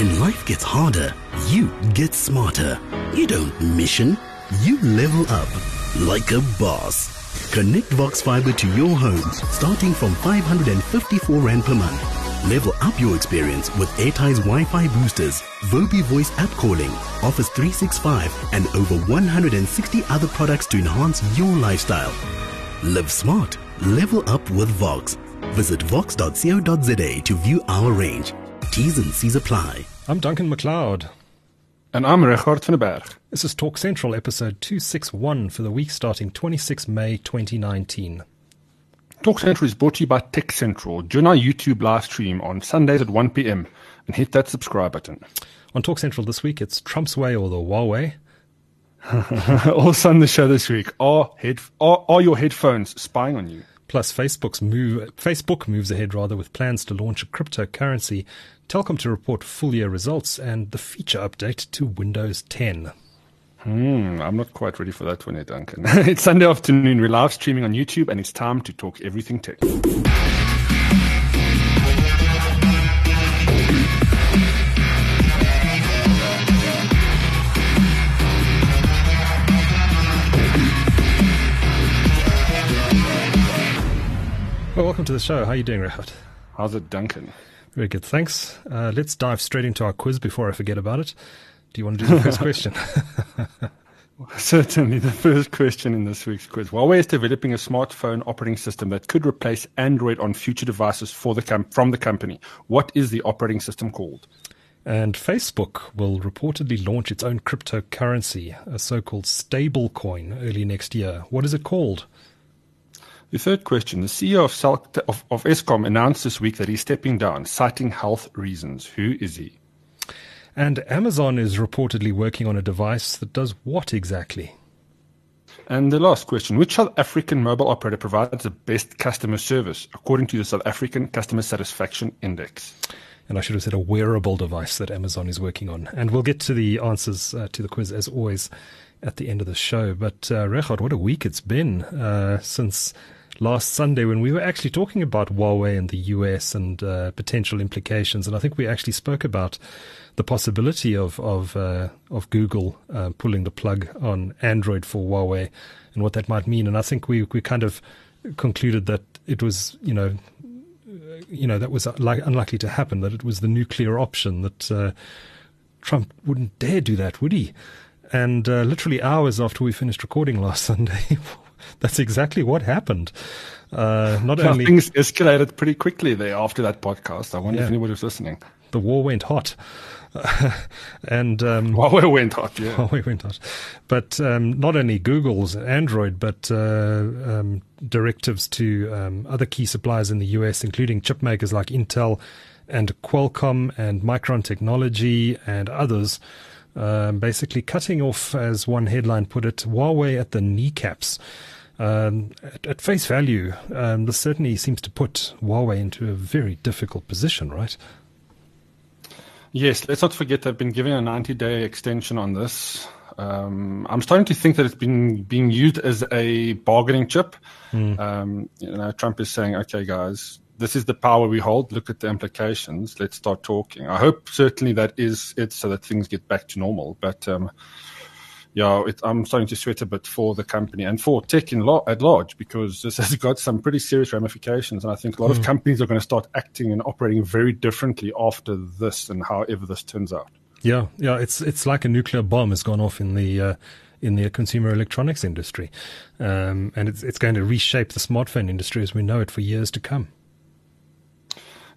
When life gets harder, you get smarter. You don't mission, you level up like a boss. Connect Vox Fiber to your home starting from 554 Rand per month. Level up your experience with Airties Wi-Fi boosters, Vobi voice app calling, Office 365, and over 160 other products to enhance your lifestyle. Live smart. Level up with Vox. Visit vox.co.za to view our range. T's and C's apply. I'm Duncan McLeod. And I'm Regardt van der Berg. This is Talk Central, episode 261 for the week starting 26 May 2019. Talk Central is brought to you by Tech Central. Join our YouTube live stream on Sundays at 1 p.m. and hit that subscribe button. On Talk Central this week, it's Trump's way or the Huawei. also on the show this week, are, head, are, are your headphones spying on you? Plus, Facebook's move, Facebook moves ahead rather with plans to launch a cryptocurrency, Telkom to report full year results, and the feature update to Windows 10. Hmm, I'm not quite ready for that one yet, Duncan. it's Sunday afternoon. We're live streaming on YouTube, and it's time to talk everything tech. Well, welcome to the show. How are you doing, Regardt? How's it, Duncan? Very good, thanks. Uh, let's dive straight into our quiz before I forget about it. Do you want to do the first question? Certainly, the first question in this week's quiz. Huawei is developing a smartphone operating system that could replace Android on future devices for the com- from the company. What is the operating system called? And Facebook will reportedly launch its own cryptocurrency, a so called stablecoin, early next year. What is it called? The third question. The CEO of, Sal- of, of Eskom announced this week that he's stepping down, citing health reasons. Who is he? And Amazon is reportedly working on a device that does what exactly? And the last question Which South African mobile operator provides the best customer service according to the South African Customer Satisfaction Index? And I should have said a wearable device that Amazon is working on. And we'll get to the answers uh, to the quiz as always at the end of the show. But, uh, Regardt, what a week it's been uh, since last Sunday when we were actually talking about Huawei and the US and uh, potential implications. And I think we actually spoke about the possibility of of uh, of Google uh, pulling the plug on Android for Huawei and what that might mean. And I think we we kind of concluded that it was you know you know that was like unlikely to happen. That it was the nuclear option that uh, Trump wouldn't dare do that, would he? And uh, literally hours after we finished recording last Sunday, that's exactly what happened. Uh, not only things escalated pretty quickly there after that podcast. I wonder Yeah. if anybody was listening. the war went hot, and um, Huawei went hot, yeah. Huawei went hot. But um, not only Google's Android, but uh, um, directives to um, other key suppliers in the US, including chip makers like Intel and Qualcomm and Micron Technology and others. Um, basically, cutting off, as one headline put it, Huawei at the kneecaps. Um, at, at face value, um, this certainly seems to put Huawei into a very difficult position, right? Yes, let's not forget they've been given a 90 day extension on this. Um, I'm starting to think that it's been being used as a bargaining chip. Um, you know, Trump is saying, okay, guys, this is the power we hold. Look at the implications. Let's start talking. I hope certainly that is it so that things get back to normal. But, um, yeah, it, I'm starting to sweat a bit for the company and for tech in lo- at large because this has got some pretty serious ramifications. And I think a lot of companies are going to start acting and operating very differently after this and however this turns out. Yeah, yeah, it's it's like a nuclear bomb has gone off in the uh, in the consumer electronics industry, um, and it's it's going to reshape the smartphone industry as we know it for years to come.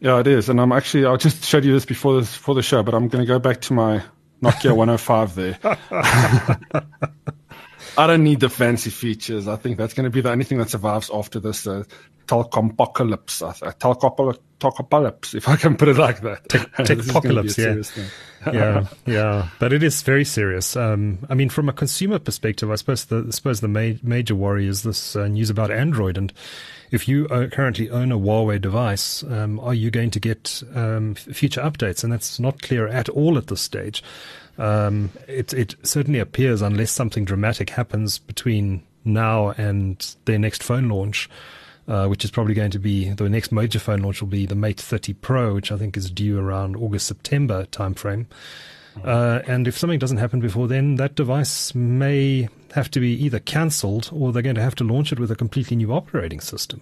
Yeah, it is. And I'm actually, I just showed you this before this, before the show, but I'm going to go back to my Nokia 105 there. I don't need the fancy features. I think that's going to be the only thing that survives after this uh, telecompacalypse. uh, Telcopocalypse, if I can put it like that. This is gonna be a Techopocalypse, yeah. yeah, yeah, but it is very serious. Um, I mean, from a consumer perspective, I suppose the I suppose the ma- major worry is this uh, news about Android. And if you uh, currently own a Huawei device, um, are you going to get um, future updates? And that's not clear at all at this stage. Um, it it certainly appears, unless something dramatic happens between now and their next phone launch. uh, which is probably going to be the next major phone launch will be the Mate 30 Pro, which I think is due around August September timeframe. Uh, and if something doesn't happen before then, that device may have to be either cancelled or they're going to have to launch it with a completely new operating system.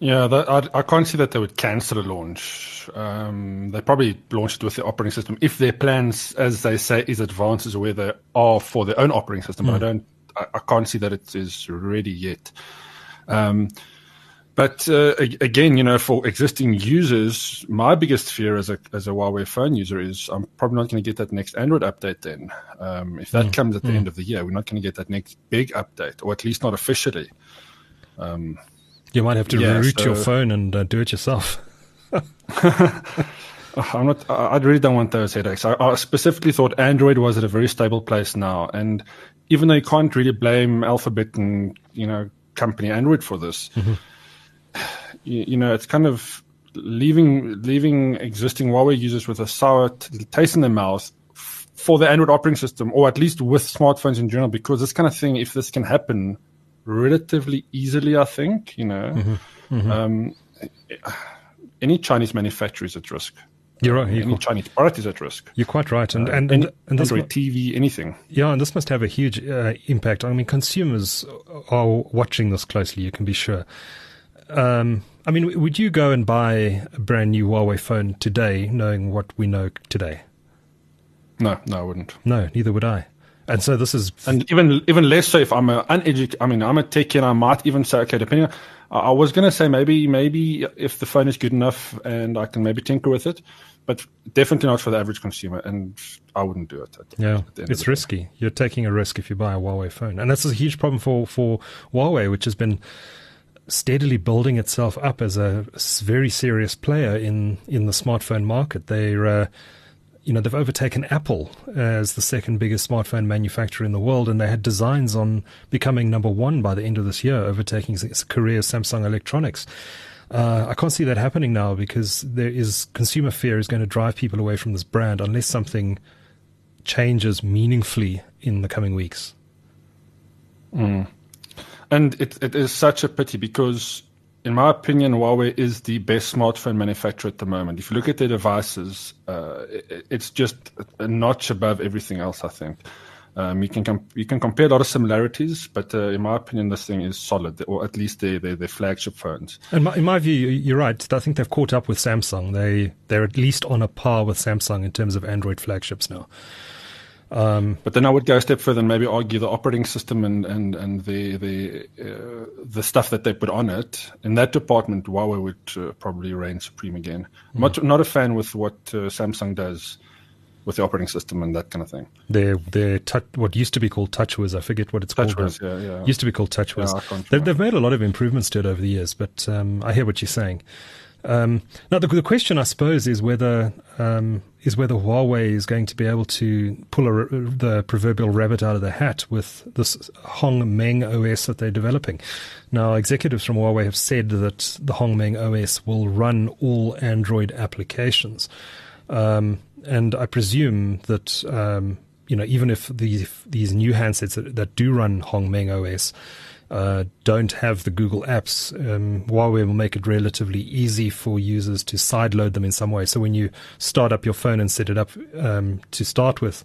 Yeah, that, I, I, can't see that they would cancel a launch. Um, they probably launched it with the operating system if their plans, as they say, is advanced as where they are for their own operating system. Mm. But I hmm. don't, I, I, can't see that it is ready yet. Um, but uh, again, you know, for existing users, my biggest fear as a as a Huawei phone user is I'm probably not going to get that next Android update. Then, um, if that mm. comes at the mm. end of the year, we're not going to get that next big update, or at least not officially. Um, you might have to yeah, reroute so, your phone and uh, do it yourself. I'm not. I really don't want those headaches. I, I, specifically thought Android was at a very stable place now, and even though you can't really blame Alphabet and you know company Android for this, mm-hmm. you, you, know it's kind of leaving leaving existing Huawei users with a sour t- taste in their mouth for the Android operating system, or at least with smartphones in general, because this kind of thing, if this can happen relatively easily, I think. You know, mm-hmm. Mm-hmm. Um, any Chinese manufacturer is at risk. You're right. Any Chinese product is at risk. You're quite right, and uh, and, and, and this Android TV, anything. Yeah, and this must have a huge uh, impact. I mean, consumers are watching this closely. You can be sure. Um, I mean, would you go and buy a brand new Huawei phone today, knowing what we know today? No, no, I wouldn't. No, neither would I. And so this is, and even even less so if I'm an uneducated. I mean, I'm a techie, and I might even say, okay, depending. On, I was going to say maybe maybe if the phone is good enough and I can maybe tinker with it, but definitely not for the average consumer, and I wouldn't do it. Yeah, it's risky. Day. You're taking a risk if you buy a Huawei phone, and that's a huge problem for for Huawei, which has been steadily building itself up as a very serious player in in the smartphone market. They're uh, you know, they've overtaken Apple as the second biggest smartphone manufacturer in the world, and they had designs on becoming number one by the end of this year, overtaking Korea's Samsung Electronics. Uh, I can't see that happening now because there is consumer fear is going to drive people away from this brand unless something changes meaningfully in the coming weeks. Mm. And it, it is such a pity because in my opinion, Huawei is the best smartphone manufacturer at the moment. If you look at their devices, uh, it, it's just a notch above everything else. I think um, you can com- you can compare a lot of similarities, but uh, in my opinion, this thing is solid, or at least their their, their flagship phones. In my, in my view, you're right. I think they've caught up with Samsung. They they're at least on a par with Samsung in terms of Android flagships now. Um, but then I would go a step further and maybe argue the operating system and and and the the uh, the stuff that they put on it in that department, Huawei would uh, probably reign supreme again. Mm. Not not a fan with what uh, Samsung does with the operating system and that kind of thing. Their their touch, what used to be called TouchWiz, I forget what it's TouchWiz, called. Yeah, yeah. Used to be called TouchWiz. Yeah, they've, they've made a lot of improvements to it over the years, but um, I hear what you're saying. Um, now, the, the, question, I suppose, is whether um, is whether Huawei is going to be able to pull a, the proverbial rabbit out of the hat with this Hongmeng OS that they're developing. Now, executives from Huawei have said that the Hongmeng OS will run all Android applications, um, and I presume that um, you know even if these these new handsets that, that do run Hongmeng OS uh, don't have the Google apps, um, Huawei will make it relatively easy for users to sideload them in some way. So when you start up your phone and set it up um, to start with,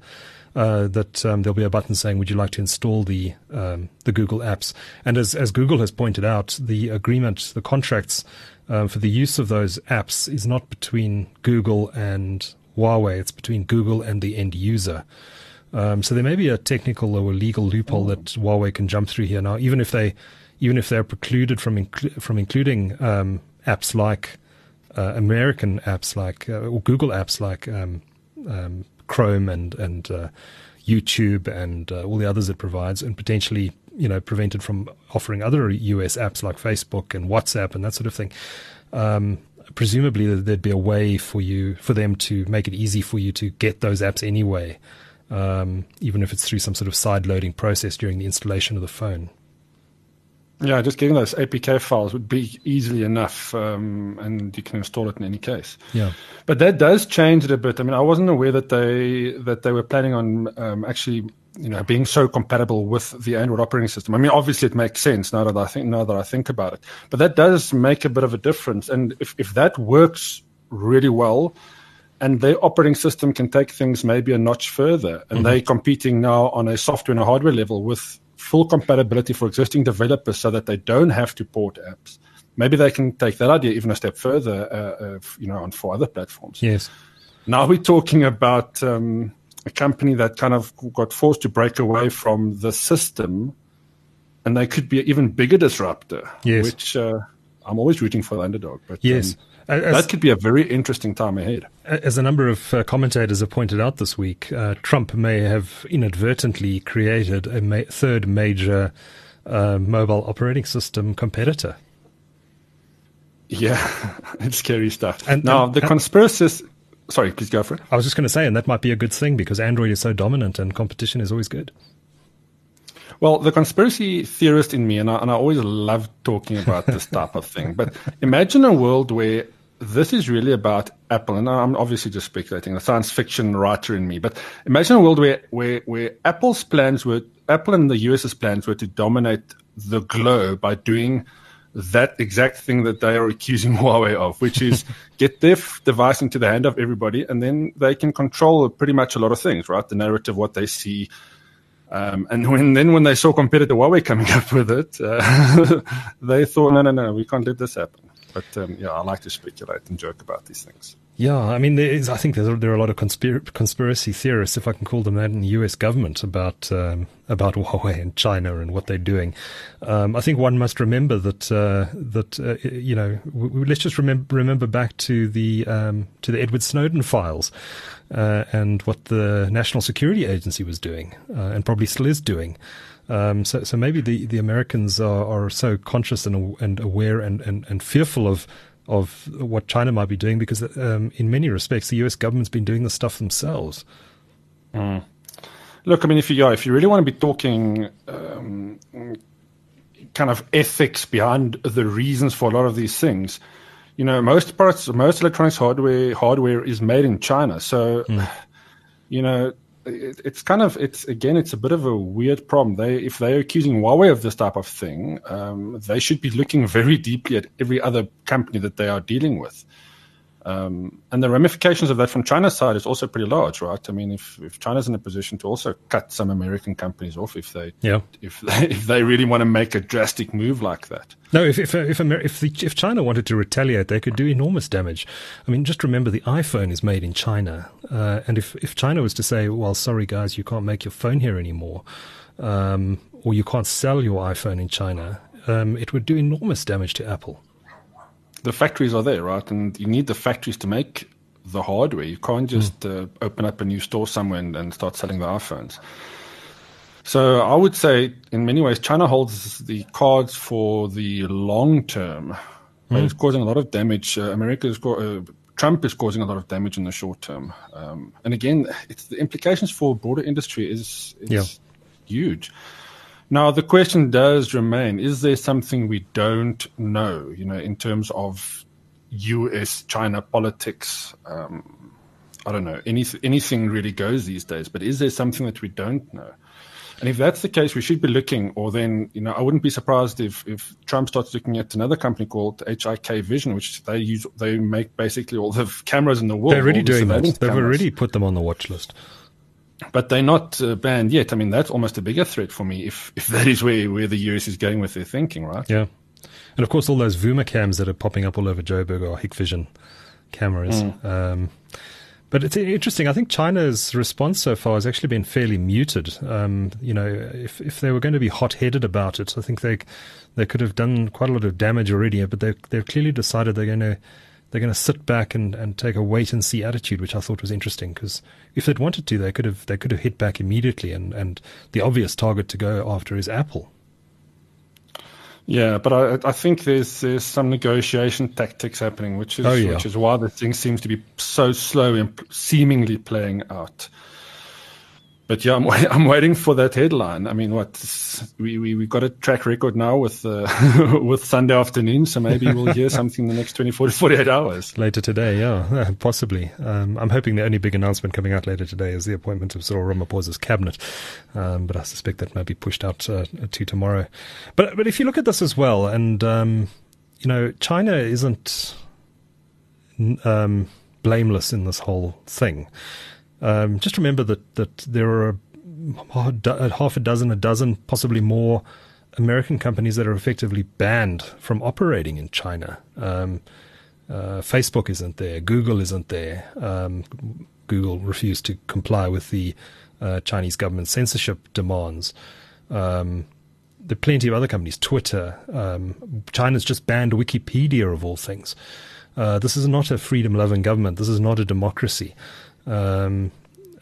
uh, that um, there'll be a button saying, "Would you like to install the um, the Google apps?" And as as Google has pointed out, the agreement, the contracts um, for the use of those apps is not between Google and Huawei; it's between Google and the end user. Um, so there may be a technical or a legal loophole that Huawei can jump through here now, even if they, even if they're precluded from from including um, apps like uh, American apps like uh, or Google apps like um, um Chrome and and uh, YouTube and uh, all the others it provides, and potentially you know prevented from offering other US apps like Facebook and WhatsApp and that sort of thing. Um, presumably, there'd be a way for you for them to make it easy for you to get those apps anyway um, even if it's through some sort of side loading process during the installation of the phone. Yeah, just getting those APK files would be easily enough, um, and you can install it in any case. Yeah, but that does change it a bit. I mean, I wasn't aware that they that they were planning on um, actually you know, being so compatible with the Android operating system. I mean, obviously it makes sense now that I think now that I think about it. But that does make a bit of a difference. And if, if that works really well, and their operating system can take things maybe a notch further, and mm-hmm. they're competing now on a software and a hardware level with full compatibility for existing developers, so that they don't have to port apps. Maybe they can take that idea even a step further, uh, uh, you know, on for other platforms. Yes. Now we're talking about. Um, a company that kind of got forced to break away from the system, and they could be an even bigger disruptor. Yes. Which uh, I'm always rooting for the underdog. But yes. Um, as, that could be a very interesting time ahead. As a number of uh, commentators have pointed out this week, uh, Trump may have inadvertently created a ma- third major uh, mobile operating system competitor. Yeah, it's scary stuff. And now and, the conspiracies sorry, please go for it. I was just going to say, and that might be a good thing because Android is so dominant and competition is always good. Well, the conspiracy theorist in me, and I, and I always love talking about this type of thing, but imagine a world where this is really about Apple, and I'm obviously just speculating, the science fiction writer in me, but imagine a world where, where, where Apple's plans were, Apple and the US's plans were to dominate the globe by doing – that exact thing that they are accusing Huawei of, which is get their f- device into the hand of everybody, and then they can control pretty much a lot of things, right? The narrative, what they see. Um, and when then when they saw competitor Huawei coming up with it, uh, they thought, no, no, no, we can't let this happen. But um, yeah, I like to speculate and joke about these things. Yeah, I mean, there is, I think there are a lot of conspir- conspiracy theorists, if I can call them that, in the U.S. government about um, about Huawei and China and what they're doing. Um, I think one must remember that uh, that uh, you know, w- w- let's just remember remember back to the um, to the Edward Snowden files uh, and what the National Security Agency was doing uh, and probably still is doing. Um, so, so maybe the, the Americans are, are so conscious and, and aware and, and, and fearful of of what China might be doing because, um, in many respects, the US government's been doing this stuff themselves. Mm. Look, I mean, if you if you really want to be talking um, kind of ethics behind the reasons for a lot of these things, you know, most parts, most electronics hardware hardware is made in China. So, mm. you know, it, it's kind of it's again it's a bit of a weird problem. They if they're accusing Huawei of this type of thing, um, they should be looking very deeply at every other company that they are dealing with. Um, and the ramifications of that from China's side is also pretty large, right? I mean, if, if China's in a position to also cut some American companies off if they yeah. if they, if they really want to make a drastic move like that. No, if if if, if, the, if China wanted to retaliate, they could do enormous damage. I mean, just remember the iPhone is made in China, uh, and if if China was to say, "Well, sorry guys, you can't make your phone here anymore," um, or you can't sell your iPhone in China, um, it would do enormous damage to Apple the factories are there, right? And you need the factories to make the hardware. You can't just mm. uh, open up a new store somewhere and, and, start selling the iPhones. So I would say, in many ways, China holds the cards for the long term. Mm. It's causing a lot of damage. Uh, America is uh, Trump is causing a lot of damage in the short term. Um, and again, it's the implications for broader industry is, is yeah. huge. Now, the question does remain is there something we don't know, you know, in terms of US China politics? Um, I don't know. Any, anything really goes these days, but is there something that we don't know? And if that's the case, we should be looking, or then, you know, I wouldn't be surprised if, if Trump starts looking at another company called Hikvision, which they use, they make basically all the cameras in the world. They're already doing that. They've cameras. already put them on the watch list but they're not uh, banned yet. I mean, that's almost a bigger threat for me if, if that is where, where the US is going with their thinking, right? Yeah. And of course, all those Vuma cams that are popping up all over Joburg are Hikvision cameras. Mm. Um, but it's interesting. I think China's response so far has actually been fairly muted. Um, you know, if if they were going to be hot-headed about it, I think they they could have done quite a lot of damage already. But they they've clearly decided they're going to they're going to sit back and, and take a wait and see attitude, which I thought was interesting because if they'd wanted to, they could have they could have hit back immediately, and, and the obvious target to go after is Apple. Yeah, but I, I think there's there's some negotiation tactics happening, which is oh, yeah. which is why the thing seems to be so slow and seemingly playing out. But yeah, I'm, I'm waiting for that headline. I mean, what we we we got a track record now with uh, with Sunday afternoon, so maybe we'll hear something in the next 24 to 48 hours. Later today, yeah, possibly. Um, I'm hoping the only big announcement coming out later today is the appointment of Cyril Ramaphosa's cabinet, um, but I suspect that might be pushed out uh, to tomorrow. But but if you look at this as well, and um, you know, China isn't um, blameless in this whole thing. Um, just remember that that there are half a dozen, a dozen, possibly more American companies that are effectively banned from operating in China. Um, uh, Facebook isn't there. Google isn't there. Um, Google refused to comply with the uh, Chinese government censorship demands. Um, there are plenty of other companies. Twitter. Um, China's just banned Wikipedia of all things. Uh, this is not a freedom-loving government. This is not a democracy. Um,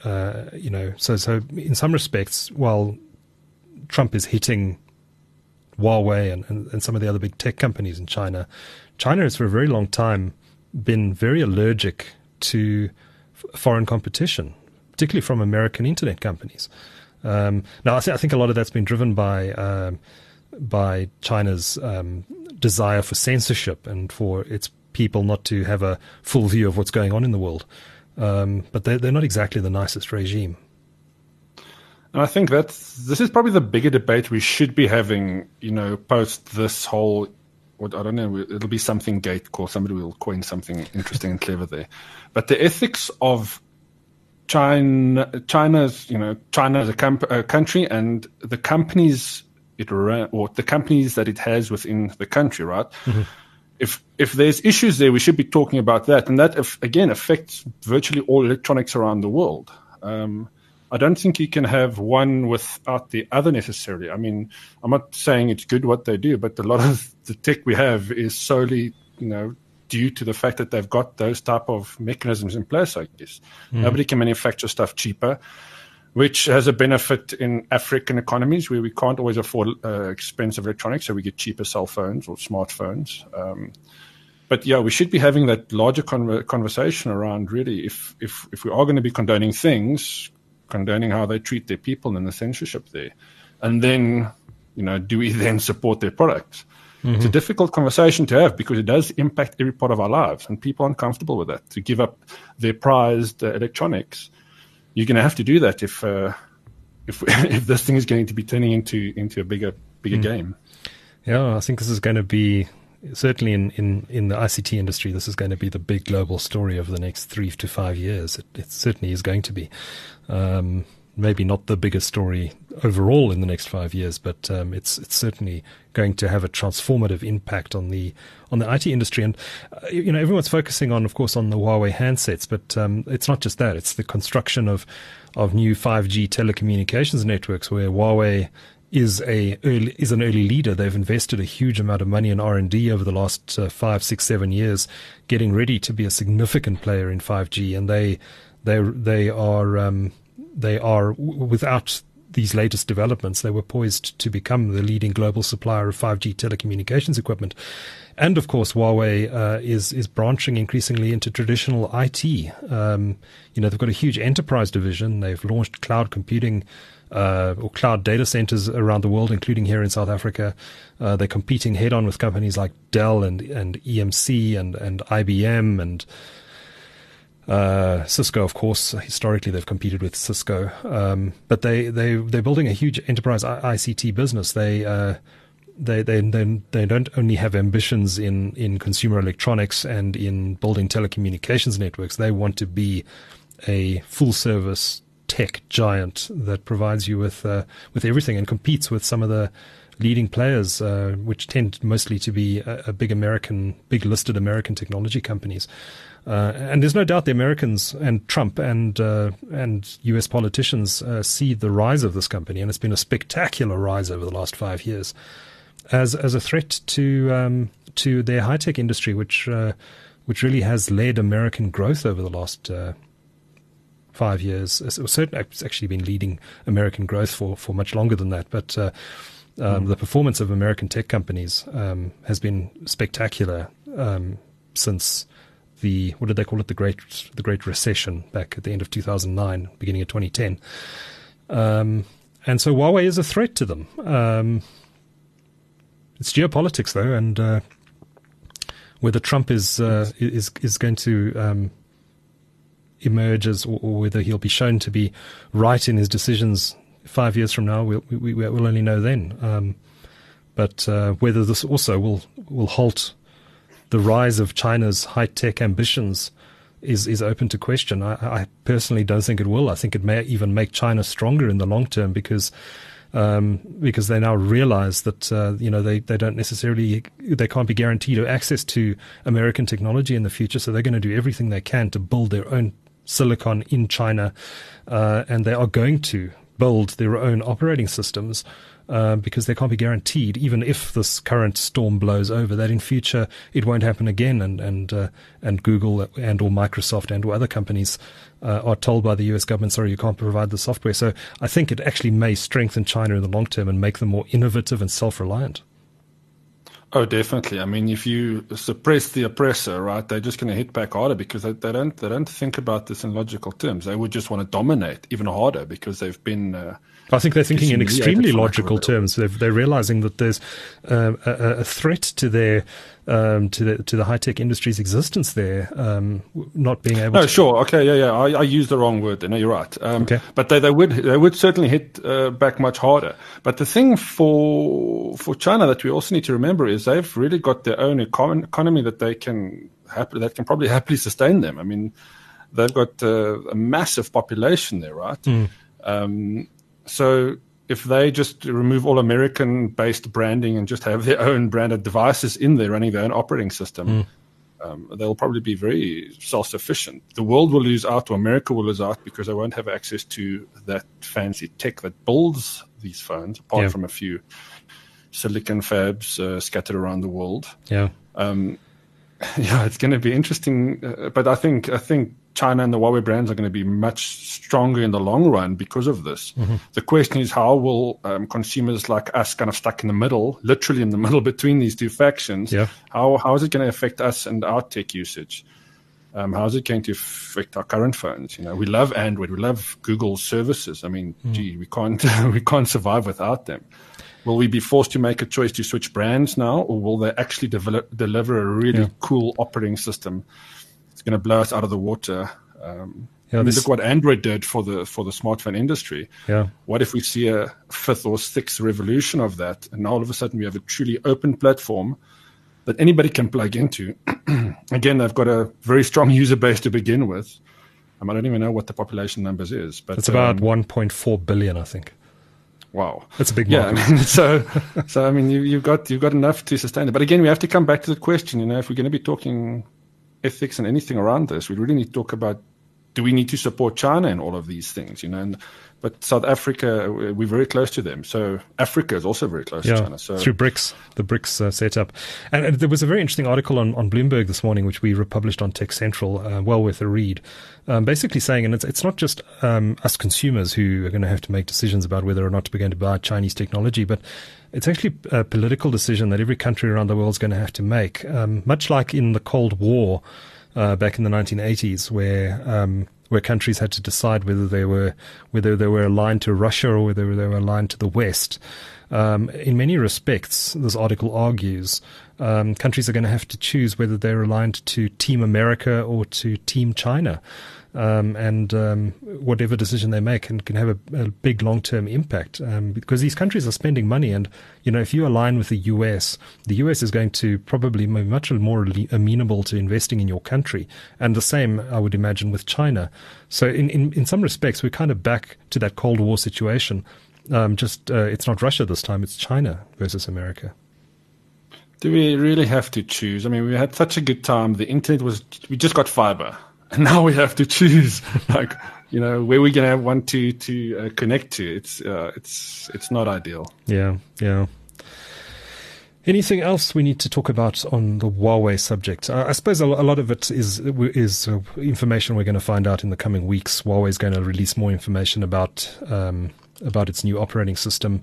uh, you know, so so in some respects, while Trump is hitting Huawei and, and, and some of the other big tech companies in China, China has for a very long time been very allergic to f- foreign competition, particularly from American internet companies. Um, now, I, th- I, think a lot of that's been driven by um, by China's um, desire for censorship and for its people not to have a full view of what's going on in the world. Um, but they're, they're not exactly the nicest regime. And I think that this is probably the bigger debate we should be having, you know, post this whole, what I don't know, it'll be something gate call. Somebody will coin something interesting and clever there. But the ethics of China, China's, you know, China as a, com- a country and the companies it ran, or the companies that it has within the country, right? Mm-hmm if if there's issues there, we should be talking about that, and that if, again affects virtually all electronics around the world. Um, I don't think you can have one without the other necessarily. I mean, I'm not saying it's good what they do, but a lot of the tech we have is solely, you know, due to the fact that they've got those type of mechanisms in place. I guess mm. nobody can manufacture stuff cheaper which has a benefit in African economies where we can't always afford uh, expensive electronics, so we get cheaper cell phones or smartphones. Um, but yeah, we should be having that larger con- conversation around really if, if, if we are going to be condoning things, condoning how they treat their people and the censorship there. And then, you know, do we then support their products? Mm-hmm. It's a difficult conversation to have because it does impact every part of our lives, and people aren't comfortable with that. To give up their prized uh, electronics you're going to have to do that if uh, if if this thing is going to be turning into into a bigger bigger mm. game. Yeah, I think this is going to be certainly in, in, in the ICT industry. This is going to be the big global story over the next three to five years. It, it certainly is going to be. Um, maybe not the biggest story overall in the next five years, but um, it's it's certainly going to have a transformative impact on the on the IT industry. And uh, you know, everyone's focusing on, of course, on the Huawei handsets, but um, it's not just that. It's the construction of of new 5G telecommunications networks where Huawei is a early, is an early leader. They've invested a huge amount of money in R and D over the last uh, five, six, seven years, getting ready to be a significant player in 5G, and they they they are um, they are without these latest developments, they were poised to become the leading global supplier of 5G telecommunications equipment. And of course, Huawei uh, is is branching increasingly into traditional IT. Um, you know, they've got a huge enterprise division. They've launched cloud computing uh, or cloud data centers around the world, including here in South Africa. Uh, they're competing head on with companies like Dell and and EMC and and IBM and uh, Cisco, of course, historically they've competed with Cisco, um, but they they they're building a huge enterprise ICT business. They uh, they, they they they don't only have ambitions in in consumer electronics and in building telecommunications networks. They want to be a full service tech giant that provides you with uh, with everything and competes with some of the leading players, uh, which tend mostly to be a, a, big American, big listed American technology companies. Uh, and there's no doubt the Americans and Trump and uh, and U.S. politicians uh, see the rise of this company, and it's been a spectacular rise over the last five years, as as a threat to um, to their high tech industry, which uh, which really has led American growth over the last uh, five years. It's, it's actually been leading American growth for, for much longer than that, but. Uh, um, mm. The performance of American tech companies um, has been spectacular um, since the what did they call it the great the Great Recession back at the end of 2009, beginning of 2010. Um, and so Huawei is a threat to them. Um, it's geopolitics, though, and uh, whether Trump is uh, is is going to um, emerge as, or whether he'll be shown to be right in his decisions five years from now, we'll, we, will only know then. Um, but uh, whether this also will will halt the rise of China's high tech ambitions is is open to question. I, I, personally don't think it will. I think it may even make China stronger in the long term because. Um, because they now realize that uh, you know they, they don't necessarily they can't be guaranteed access to American technology in the future, so they're going to do everything they can to build their own silicon in China, uh, and they are going to build their own operating systems uh, because they can't be guaranteed, even if this current storm blows over, that in future it won't happen again, and and uh, and Google and or Microsoft and or other companies uh, are told by the U.S. government, sorry, you can't provide the software. So I think it actually may strengthen China in the long term and make them more innovative and self-reliant. Oh, definitely. I mean, if you suppress the oppressor, right, they're just going to hit back harder because they, they, don't they don't think about this in logical terms. They would just want to dominate even harder because they've been uh, I think they're thinking in extremely logical terms. They're, they're, realizing that there's uh, a, a, threat to their um, to the to the high tech industry's existence there, um, not being able. No, to sure, okay, yeah, yeah. I, I used the wrong word. There. No, you're right. Um, okay, but they, they would they would certainly hit uh, back much harder. But the thing for for China that we also need to remember is they've really got their own econ- economy that they can happily, that can probably happily sustain them. I mean, they've got uh, a massive population there, right? Mm. Um, so if they just remove all American based branding and just have their own branded devices in there running their own operating system, mm. um, they'll probably be very self sufficient. The world will lose out, or America will lose out because they won't have access to that fancy tech that builds these phones, apart yeah. from a few silicon fabs uh, scattered around the world. Yeah. Um, yeah, it's going to be interesting. Uh, but I think I think China and the Huawei brands are going to be much stronger in the long run because of this. Mm-hmm. The question is, how will um, consumers like us, kind of stuck in the middle, literally in the middle between these two factions, yeah. how how is it going to affect us and our tech usage? Um, how is it going to affect our current phones? You know, we love Android, we love Google services. I mean, mm. gee, we can't we can't survive without them. Will we be forced to make a choice to switch brands now, or will they actually develop, deliver a really yeah. cool operating system? It's going to blow us out of the water. Um, yeah, I mean, look what Android did for the for the smartphone industry. Yeah. What if we see a fifth or sixth revolution of that, and now all of a sudden we have a truly open platform that anybody can plug into? Again, they've got a very strong user base to begin with. Um, I don't even know what the population numbers is, but it's about um, 1.4 billion, I think. Wow, that's a big market. Yeah, I mean, so so I mean, you, you've got you've got enough to sustain it. But again, we have to come back to the question. You know, if we're going to be talking ethics and anything around this. We really need to talk about do we need to support China in all of these things, you know? And, but South Africa, we're very close to them. So Africa is also very close yeah, to China. So through BRICS, the BRICS uh, setup, and, and, there was a very interesting article on, on Bloomberg this morning, which we republished on Tech Central, uh, well worth a read. Um, basically saying, and it's it's not just um, us consumers who are going to have to make decisions about whether or not we're going to buy Chinese technology, but it's actually a political decision that every country around the world is going to have to make. Um, much like in the Cold War uh, back in the 1980s, where um, where countries had to decide whether they were whether they were aligned to Russia or whether they were aligned to the West. Um, in many respects, this article argues um, countries are going to have to choose whether they're aligned to Team America or to Team China um, and um, whatever decision they make can, can have a, a big long term impact um, because these countries are spending money. And, you know, if you align with the US, the US is going to probably be much more amenable to investing in your country. And the same, I would imagine, with China. So, in, in, in some respects, we're kind of back to that Cold War situation. Um, just uh, it's not Russia this time, it's China versus America. Do we really have to choose? I mean, we had such a good time. The internet was, we just got fiber and now we have to choose like you know where we're gonna want to to uh, connect to. It's uh, it's it's not ideal. Yeah, yeah. Anything else we need to talk about on the Huawei subject? Uh, I suppose a, lot of it is is uh, information we're going to find out in the coming weeks. Huawei is going to release more information about um, about its new operating system.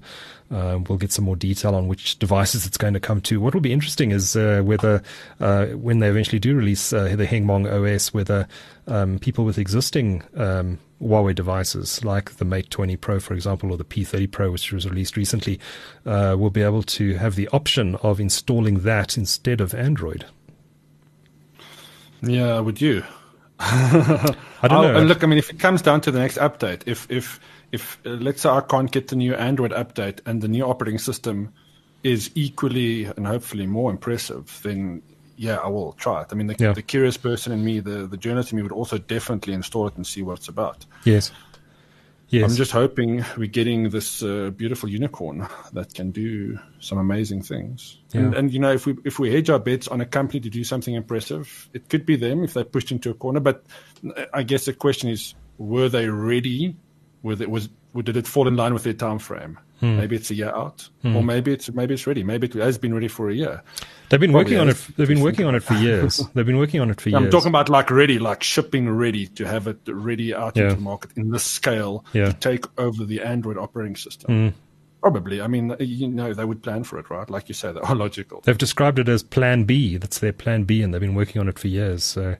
Uh, we'll get some more detail on which devices it's going to come to. What will be interesting is uh, whether, uh, when they eventually do release uh, the Hongmeng OS, whether um, people with existing um, Huawei devices, like the Mate 20 Pro, for example, or the P30 Pro, which was released recently, uh, will be able to have the option of installing that instead of Android. Yeah, would you? I don't know. And look, I mean, if it comes down to the next update, if if if uh, let's say I can't get the new Android update and the new operating system is equally and hopefully more impressive, then yeah, I will try it. I mean, the, Yeah. the curious person in me, the the journalist in me, would also definitely install it and see what it's about. Yes. Yes. I'm just hoping we're getting this uh, beautiful unicorn that can do some amazing things. And, and you know, if we if we hedge our bets on a company to do something impressive, it could be them if they pushed into a corner. But I guess the question is, were they ready? Were they, was did it fall in line with their time frame? Hmm. Maybe it's a year out, or maybe it's maybe it's ready. Maybe it has been ready for a year. They've been Probably working on it. They've been working on it for years. They've been working on it for years. I'm talking about like ready, like shipping ready to have it ready out Yeah. into the market in this scale Yeah. to take over the Android operating system. Probably. I mean, you know, they would plan for it, right? Like you say, they are logical. They've described it as Plan B. That's their Plan B, and they've been working on it for years. So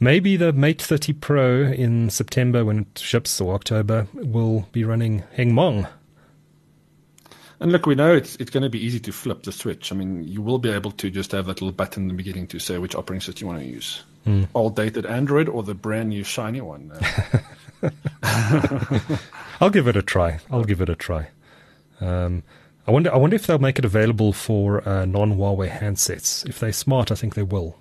maybe the Mate 30 Pro in September, when it ships, or October, will be running Hongmeng. And look, we know it's it's going to be easy to flip the switch. I mean, you will be able to just have that little button in the beginning to say which operating system you want to use. Old dated Android or the brand new shiny one. I'll give it a try. I'll give it a try. Um, I wonder. I wonder if they'll make it available for uh, non-Huawei handsets. If they're smart, I think they will.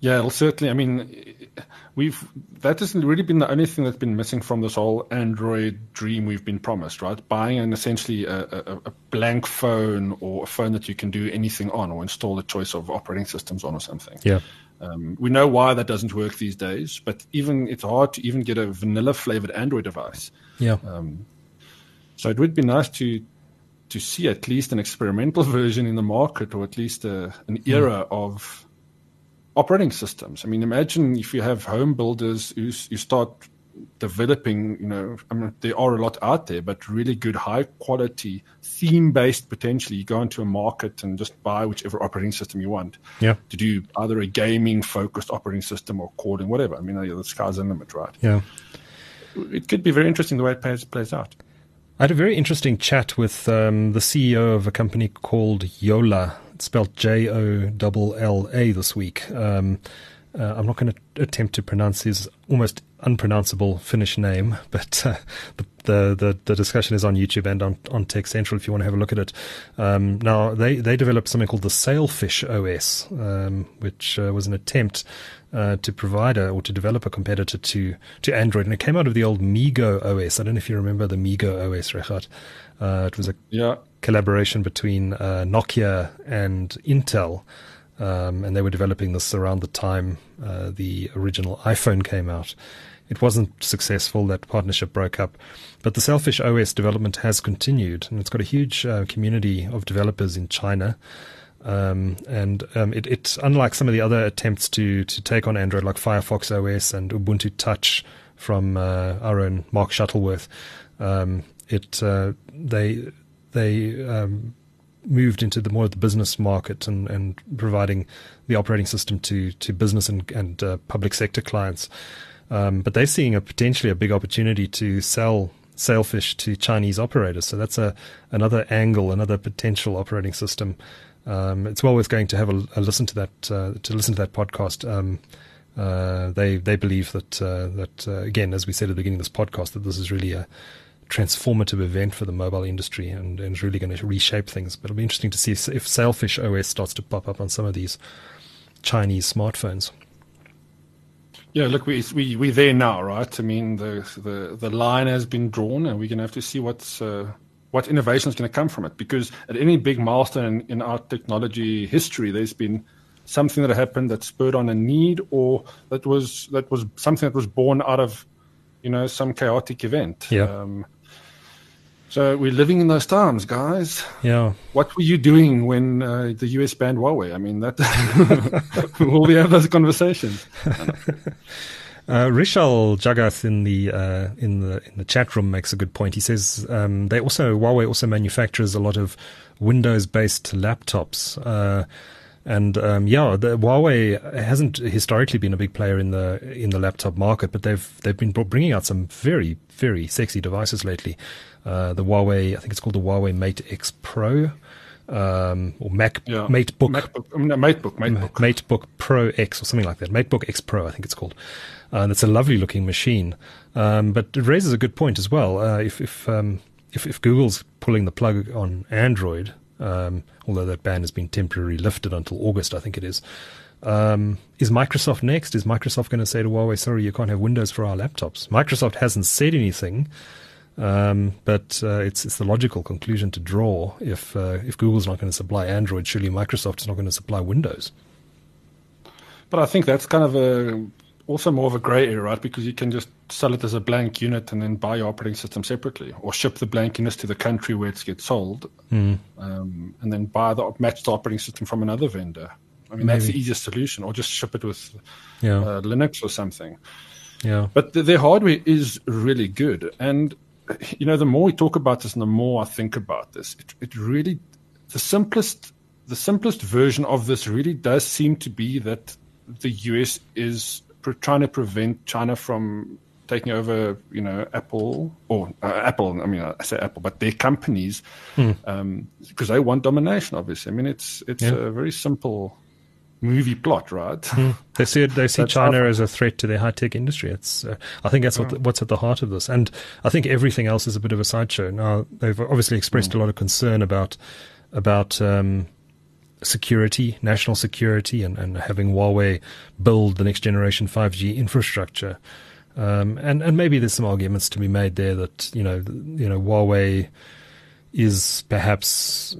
Yeah, it'll certainly. I mean, we've that hasn't really been the only thing that's been missing from this whole Android dream we've been promised, right? Buying an essentially a, a, a blank phone or a phone that you can do anything on or install a choice of operating systems on or something. Yeah. Um, we know why that doesn't work these days, but even it's hard to even get a vanilla flavored Android device. Yeah. So it would be nice to to see at least an experimental version in the market, or at least a, an era of operating systems. I mean, imagine if you have home builders who start developing. You know, I mean, there are a lot out there, but really good, high quality, theme based. Potentially, you go into a market and just buy whichever operating system you want. Yeah. To do either a gaming focused operating system or coding, whatever. I mean, the sky's the limit, right? Yeah. It could be very interesting the way it plays, plays out. I had a very interesting chat with um, the CEO of a company called Jolla. Spelled J O L L A this week. Um, uh, I'm not going to attempt to pronounce his almost unpronounceable Finnish name, but uh, the, the, the the discussion is on YouTube and on, on Tech Central if you want to have a look at it. Um, now they they developed something called the Sailfish OS, um, which uh, was an attempt uh, to provide a, or to develop a competitor to to Android, and it came out of the old MeeGo OS. I don't know if you remember the MeeGo OS, Regardt. Uh, it was a Yeah. collaboration between uh, Nokia and Intel, um, and they were developing this around the time uh, the original iPhone came out. It wasn't successful. That partnership broke up, but the Sailfish OS development has continued, and it's got a huge uh, community of developers in China. Um, and um, it, unlike some of the other attempts to to take on Android, like Firefox OS and Ubuntu Touch from uh, our own Mark Shuttleworth. Um, it uh, they they um, moved into the more of the business market and, and providing the operating system to to business and, and uh, public sector clients. Um, but they're seeing a potentially a big opportunity to sell Sailfish to Chinese operators. So that's a another angle, another potential operating system. Um, it's well worth going to have a, a listen to that uh, to listen to that podcast. Um, uh, they they believe that uh, that uh, again, as we said at the beginning of this podcast, that this is really a transformative event for the mobile industry and, and is really going to reshape things. But it'll be interesting to see if Sailfish OS starts to pop up on some of these Chinese smartphones. Yeah, look, we we we there now, right? I mean, the the the line has been drawn, and we're gonna have to see what's uh, what innovation is going to come from it. Because at any big milestone in, in our technology history, there's been something that happened that spurred on a need, or that was that was something that was born out of, you know, some chaotic event. Yeah. Um, so we're living in those times, guys. Yeah. What were you doing when uh, the US banned Huawei? I mean, that will we have those conversations? Uh, Rishal Jagath in the uh, in the in the chat room makes a good point. He says um, they also Huawei also manufactures a lot of Windows based laptops. Uh, And um, yeah, the, Huawei hasn't historically been a big player in the in the laptop market, but they've they've been bringing out some very very sexy devices lately. Uh, the Huawei, I think it's called the Huawei Mate X Pro. Um, or Mac yeah. MateBook, MacBook, no, MateBook, MateBook, MateBook Pro X or something like that. MateBook X Pro, I think it's called. Uh, and it's a lovely looking machine. Um, but it raises a good point as well. Uh, if if, um, if, if Google's pulling the plug on Android, um, although that ban has been temporarily lifted until August, I think it is. Um, is Microsoft next? Is Microsoft going to say to Huawei, sorry, you can't have Windows for our laptops? Microsoft hasn't said anything, um, but uh, it's it's the logical conclusion to draw. If uh, if Google's not going to supply Android, surely Microsoft is not going to supply Windows. But I think that's kind of a also more of a gray area, right? Because you can just sell it as a blank unit and then buy your operating system separately, or ship the blank units to the country where it gets sold, mm. um, and then buy the match the operating system from another vendor. I mean, Maybe. that's the easiest solution, or just ship it with yeah. uh, Linux or something. Yeah. But the, their hardware is really good, and you know, the more we talk about this, and the more I think about this, it, it really the simplest the simplest version of this really does seem to be that the US is trying to prevent China from taking over, you know, Apple or uh, Apple. I mean, I say Apple, but their companies, because hmm. um, they want domination. Obviously, I mean, it's it's yeah. a very simple movie plot, right? Mm. They see they see China as a threat to their high tech industry. It's uh, I think that's what what's at the heart of this, and I think everything else is a bit of a sideshow. Now they've obviously expressed mm. a lot of concern about about. Um, security, national security, and, and having Huawei build the next generation 5G infrastructure. Um, and, and maybe there's some arguments to be made there that, you know, you know, Huawei is perhaps,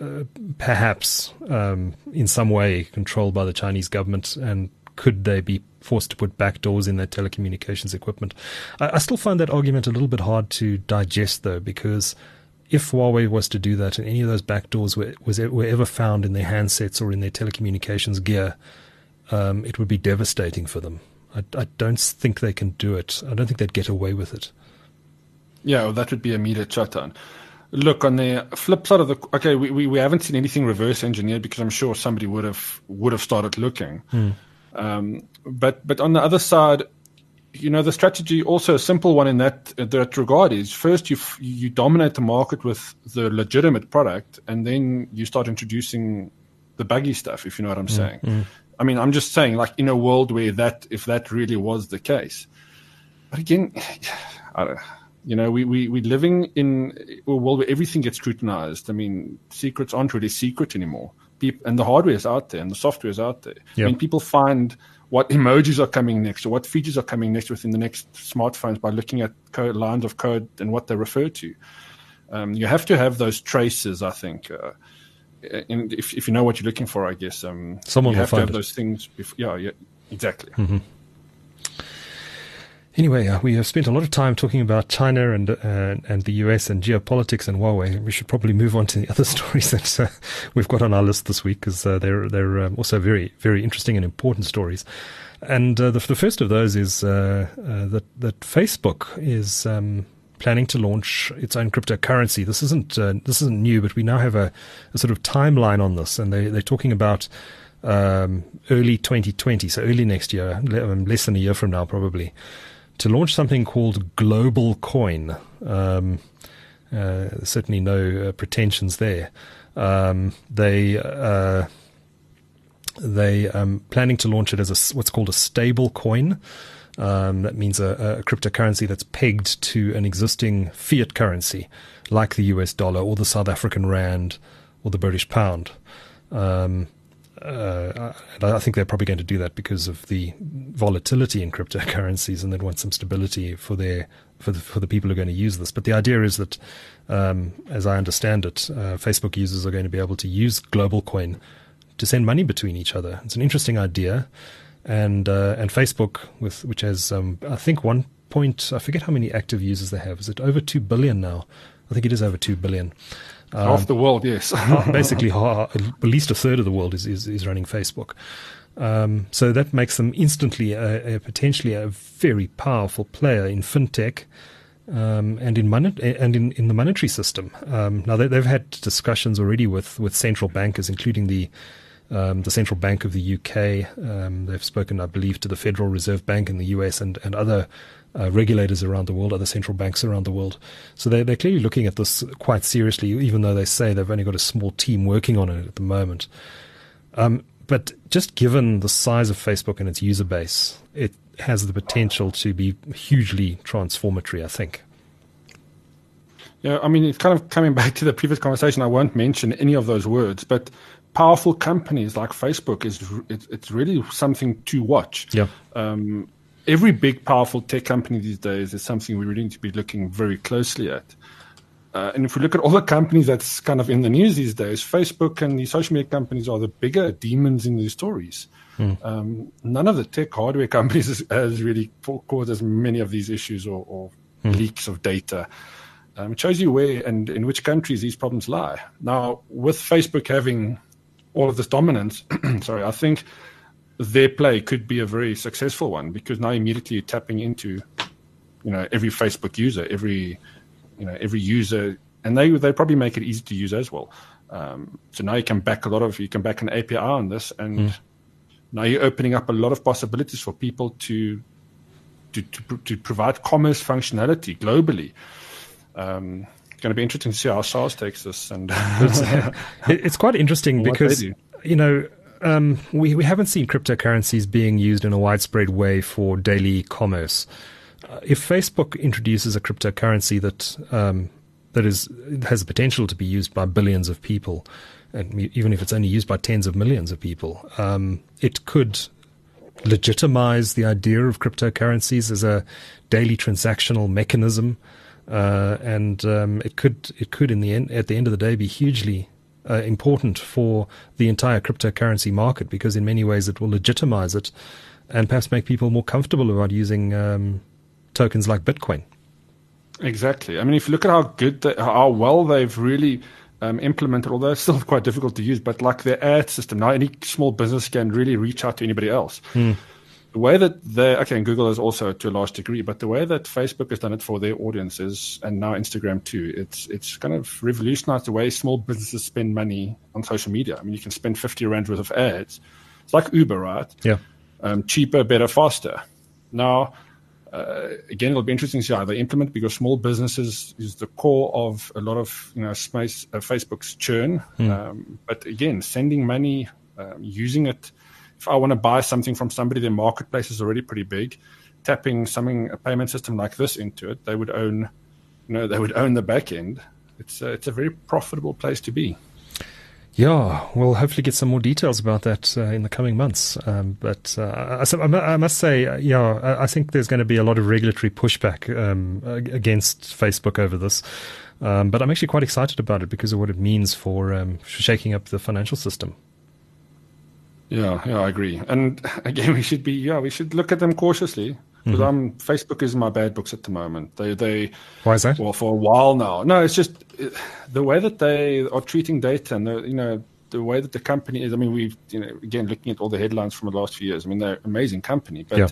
uh, perhaps, um, in some way controlled by the Chinese government and could they be forced to put backdoors in their telecommunications equipment? I, I still find that argument a little bit hard to digest though, because if Huawei was to do that and any of those backdoors were, was, were ever found in their handsets or in their telecommunications gear, um, it would be devastating for them. I, I, don't think they can do it. I don't think they'd get away with it. Yeah, well, that would be immediate shutdown. Look, on the flip side of the okay, we, we, we haven't seen anything reverse engineered because I'm sure somebody would have would have started looking. Hmm. Um, but but on the other side, you know, the strategy also a simple one in that that regard is first you you dominate the market with the legitimate product, and then you start introducing the buggy stuff. If you know what I'm mm, saying. Mm. I mean, I'm just saying, like in a world where that if that really was the case, but again, I don't. You know, we, we, we're living in a world where everything gets scrutinized. I mean, secrets aren't really secret anymore. People, and the hardware is out there and the software is out there. Yep. I mean, people find what emojis are coming next or what features are coming next within the next smartphones by looking at code, lines of code and what they refer to. Um, you have to have those traces, I think. Uh, and if, if you know what you're looking for, I guess um, someone you have to have it. those things. Before, yeah, yeah, exactly. Mm-hmm. Anyway, uh, we have spent a lot of time talking about China and uh, and the US and geopolitics and Huawei. We should probably move on to the other stories that uh, we've got on our list this week because uh, they're they're um, also very very interesting and important stories. And uh, the, the, first of those is uh, that that Facebook is um, planning to launch its own cryptocurrency. This isn't this isn't new, but we now have a, a, sort of timeline on this, and they they're talking about. Um, early 2020, so early next year, um, less than a year from now, probably to launch something called Global Coin. Um, uh, certainly no uh, pretensions there. Um, they uh, they um, planning to launch it as a, what's called a stable coin. Um, that means a, a, cryptocurrency that's pegged to an existing fiat currency, like the US dollar or the South African rand or the British pound. Um, uh, I think they're probably going to do that because of the volatility in cryptocurrencies, and they want some stability for their for the, for the people who are going to use this. But the idea is that, um, as I understand it, uh, Facebook users are going to be able to use Global Coin to send money between each other. It's an interesting idea, and uh, and Facebook, with which has um, I think one point I forget how many active users they have. Is it over two billion now? I think it is over two billion. Um, half the world, yes. basically, at least a third of the world is, is, is running Facebook. Um, so that makes them instantly a, a, potentially a very powerful player in fintech um, and in mon- and in, in the monetary system. Um, now they, have had discussions already with, with central bankers, including the um, the Central Bank of the UK. Um, they've spoken, I believe, to the Federal Reserve Bank in the US and, and other uh, regulators around the world, other central banks around the world. So they're, they're clearly looking at this quite seriously, even though they say they've only got a small team working on it at the moment. Um, but just given the size of Facebook and its user base, it has the potential to be hugely transformatory, I think. Yeah, I mean, it's kind of coming back to the previous conversation. I won't mention any of those words, but powerful companies like Facebook is it's really something to watch. Yeah. Um, every big, powerful tech company these days is something we really need to be looking very closely at. Uh, and if we look at all the companies that's kind of in the news these days, Facebook and the social media companies are the bigger demons in these stories. Mm. Um, none of the tech hardware companies has, has really caused as many of these issues or, or mm. leaks of data. Um, it shows you where and in which countries these problems lie. Now, with Facebook having all of this dominance, sorry, I think their play could be a very successful one because now immediately you're tapping into, you know, every Facebook user, every, you know, every user, and they they probably make it easy to use as well. Um, so now you can back a lot of you can back an API on this, and mm. now you're opening up a lot of possibilities for people to to to, to provide commerce functionality globally. Um, it's going to be interesting to see how SARS takes this, and it's quite interesting because you know um, we, we haven't seen cryptocurrencies being used in a widespread way for daily commerce. Uh, if Facebook introduces a cryptocurrency that um, that is has the potential to be used by billions of people, and even if it's only used by tens of millions of people, um, it could legitimize the idea of cryptocurrencies as a daily transactional mechanism, uh, and um, it could it could in the end at the end of the day be hugely uh, important for the entire cryptocurrency market because in many ways it will legitimize it and perhaps make people more comfortable about using um, tokens like Bitcoin. Exactly. I mean, if you look at how good, they, how well they've really um, implemented, although it's still quite difficult to use, but like their ad system, now any small business can really reach out to anybody else. Mm the way that they okay, and Google is also to a large degree, but the way that Facebook has done it for their audiences and now Instagram too, it's it's kind of revolutionized the way small businesses spend money on social media. I mean, you can spend fifty rand worth of ads. It's like Uber, right? Yeah. Um, cheaper, better, faster. Now, uh, again, it'll be interesting to see how they implement because small businesses is the core of a lot of you know space, uh, Facebook's churn. Mm. Um, but again, sending money, um, using it if I want to buy something from somebody, their marketplace is already pretty big. Tapping something a payment system like this into it, they would own, you know, they would own the back end. It's a, it's a very profitable place to be. Yeah, we'll hopefully get some more details about that uh, in the coming months. Um, but uh, I, I, must say, uh, yeah, I think there's going to be a lot of regulatory pushback um, against Facebook over this. Um, but I'm actually quite excited about it because of what it means for um, shaking up the financial system. Yeah, yeah, I agree. And again, we should be yeah, we should look at them cautiously because mm-hmm. I'm Facebook is my bad books at the moment. They they why is that? Well, for a while now. No, it's just the way that they are treating data and the you know the way that the company is. I mean, we've you know again looking at all the headlines from the last few years. I mean, they're an amazing company, but. Yeah.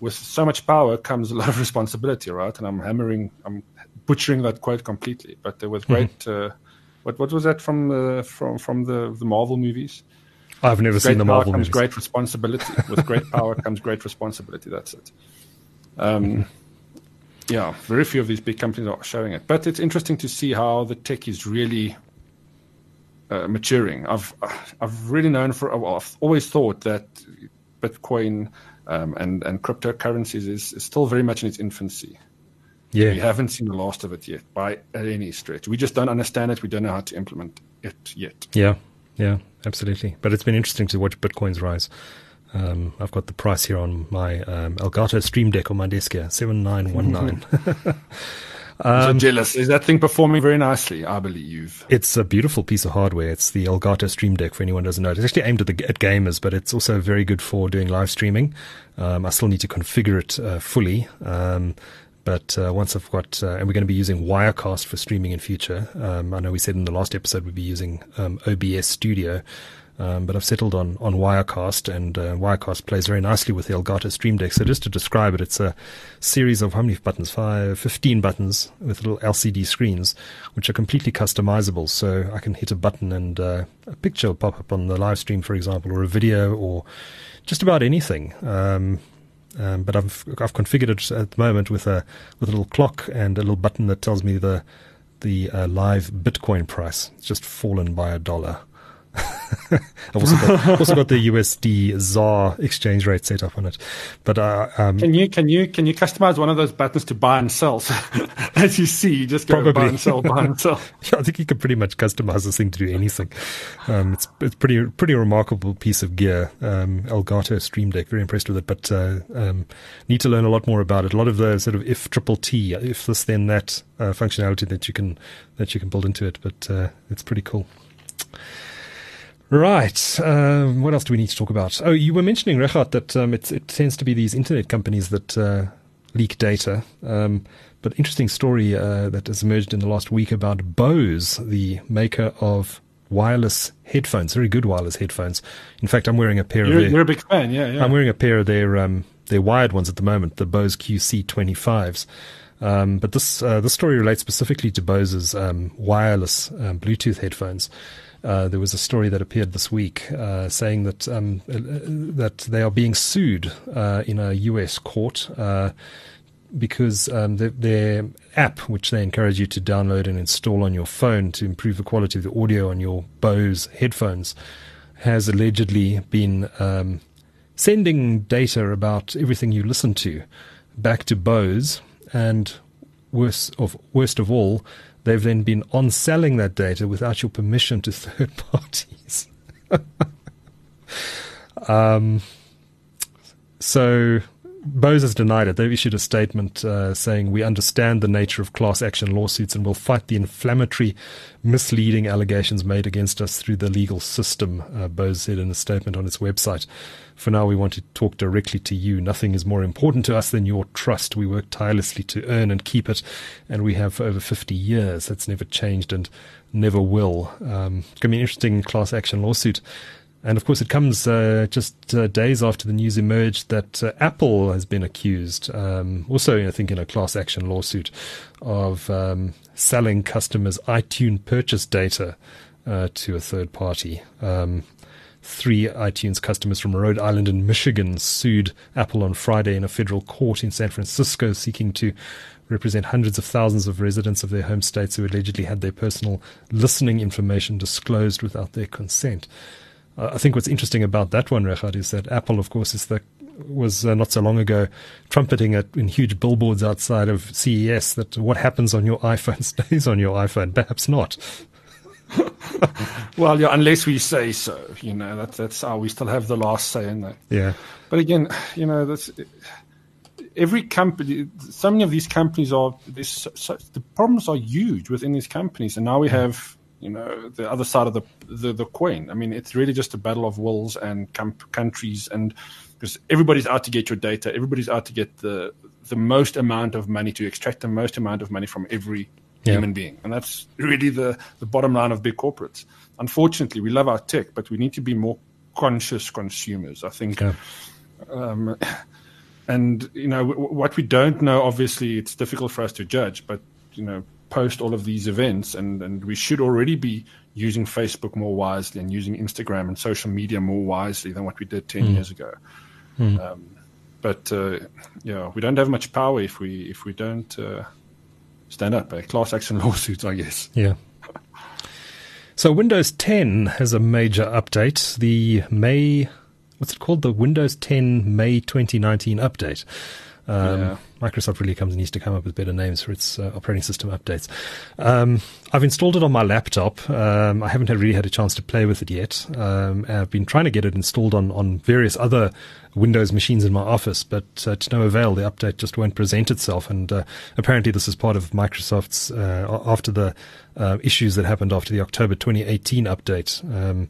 With so much power comes a lot of responsibility, right? And I'm hammering, I'm butchering that quote completely. But there was mm-hmm. great. Mm-hmm. Uh, what what was that from the from from the the Marvel movies? I've never great seen the Marvel comes movies. Great responsibility. With great power comes great responsibility. That's it. Um, yeah, very few of these big companies are showing it, but it's interesting to see how the tech is really uh, maturing. I've I've really known for well, I've always thought that Bitcoin um, and and cryptocurrencies is, is still very much in its infancy. Yeah, we haven't seen the last of it yet by any stretch. We just don't understand it. We don't know how to implement it yet. Yeah, yeah, absolutely. But it's been interesting to watch Bitcoin's rise. Um, I've got the price here on my um, Elgato Stream Deck on my desk here, seven nine one nine. Um, so jealous. Is that thing performing very nicely? I believe it's a beautiful piece of hardware. It's the Elgato Stream Deck. For anyone who doesn't know, it's actually aimed at the at gamers, but it's also very good for doing live streaming. Um, I still need to configure it uh, fully. Um, but uh, once I've got, uh, and we're going to be using Wirecast for streaming in future. Um, I know we said in the last episode we'd be using um, OBS Studio. Um, but I've settled on, on Wirecast, and uh, Wirecast plays very nicely with the Elgato Stream Deck. So just to describe it, it's a series of how many buttons? Five, 15 buttons with little LCD screens, which are completely customizable. So I can hit a button and uh, a picture will pop up on the live stream, for example, or a video, or just about anything. Um, um, but I've I've configured it at the moment with a with a little clock and a little button that tells me the the uh, live Bitcoin price. It's just fallen by a dollar. I've also got, also got the USD ZAR exchange rate set up on it. But uh, um, can you can you can you customize one of those buttons to buy and sell? So, as you see, you just go probably. buy and sell, buy and sell. yeah, I think you can pretty much customize this thing to do anything. Um, it's it's pretty pretty remarkable piece of gear. Um, Elgato Stream Deck, very impressed with it, but uh, um, need to learn a lot more about it. A lot of the sort of if triple T, if this then that uh, functionality that you can that you can build into it. But uh, it's pretty cool. Right. Um, what else do we need to talk about? Oh, you were mentioning, Regardt, that um, it, it, tends to be these internet companies that uh, leak data. Um, but interesting story uh, that has emerged in the last week about Bose, the maker of wireless headphones, very good wireless headphones. In fact, I'm wearing a pair you're, of their. You're a big fan, yeah, yeah. I'm wearing a pair of their um, their wired ones at the moment, the Bose QC25s. Um, but this uh, this story relates specifically to Bose's um, wireless um, Bluetooth headphones. Uh, there was a story that appeared this week uh, saying that um, uh, that they are being sued uh, in a U.S. court uh, because um, the, their app, which they encourage you to download and install on your phone to improve the quality of the audio on your Bose headphones, has allegedly been um, sending data about everything you listen to back to Bose, and worst of worst of all they've then been on selling that data without your permission to third parties. um, so Bose has denied it. They've issued a statement uh, saying we understand the nature of class action lawsuits and will fight the inflammatory, misleading allegations made against us through the legal system. Uh, Bose said in a statement on its website. For now, we want to talk directly to you. Nothing is more important to us than your trust. We work tirelessly to earn and keep it, and we have for over 50 years. That's never changed and never will. Um, it's going to be an interesting class action lawsuit. And of course, it comes uh, just uh, days after the news emerged that uh, Apple has been accused, um, also, I think, in a class action lawsuit, of um, selling customers' iTunes purchase data uh, to a third party. Um, three iTunes customers from Rhode Island and Michigan sued Apple on Friday in a federal court in San Francisco, seeking to represent hundreds of thousands of residents of their home states who allegedly had their personal listening information disclosed without their consent. Uh, I think what's interesting about that one, Regardt, is that Apple, of course, is the was uh, not so long ago trumpeting it in huge billboards outside of CES that what happens on your iPhone stays on your iPhone. Perhaps not. well, yeah, unless we say so, you know, that's that's how we still have the last say in that. Yeah. But again, you know, that's every company. So many of these companies are this. So, the problems are huge within these companies, and now we have you know the other side of the the, the coin. I mean, it's really just a battle of wills and com- countries, and because everybody's out to get your data, everybody's out to get the the most amount of money to extract the most amount of money from every yeah. human being, and that's really the the bottom line of big corporates. Unfortunately, we love our tech, but we need to be more conscious consumers. I think. Yeah. Um, and you know w- what we don't know obviously it's difficult for us to judge but you know post all of these events, and, and we should already be using Facebook more wisely and using Instagram and social media more wisely than what we did 10 mm. years ago. Mm. Um, but uh, yeah, we don't have much power if we if we don't uh, stand up. A class action lawsuits, I guess. Yeah. So Windows 10 has a major update. The May, what's it called? The Windows 10 May 2019 update. Um, yeah. Microsoft really comes and needs to come up with better names for its uh, operating system updates. Um, I've installed it on my laptop. Um, I haven't had, really had a chance to play with it yet. Um, I've been trying to get it installed on, on various other Windows machines in my office, but uh, to no avail. The update just won't present itself. And uh, apparently, this is part of Microsoft's uh, after the uh, issues that happened after the October 2018 update. Um,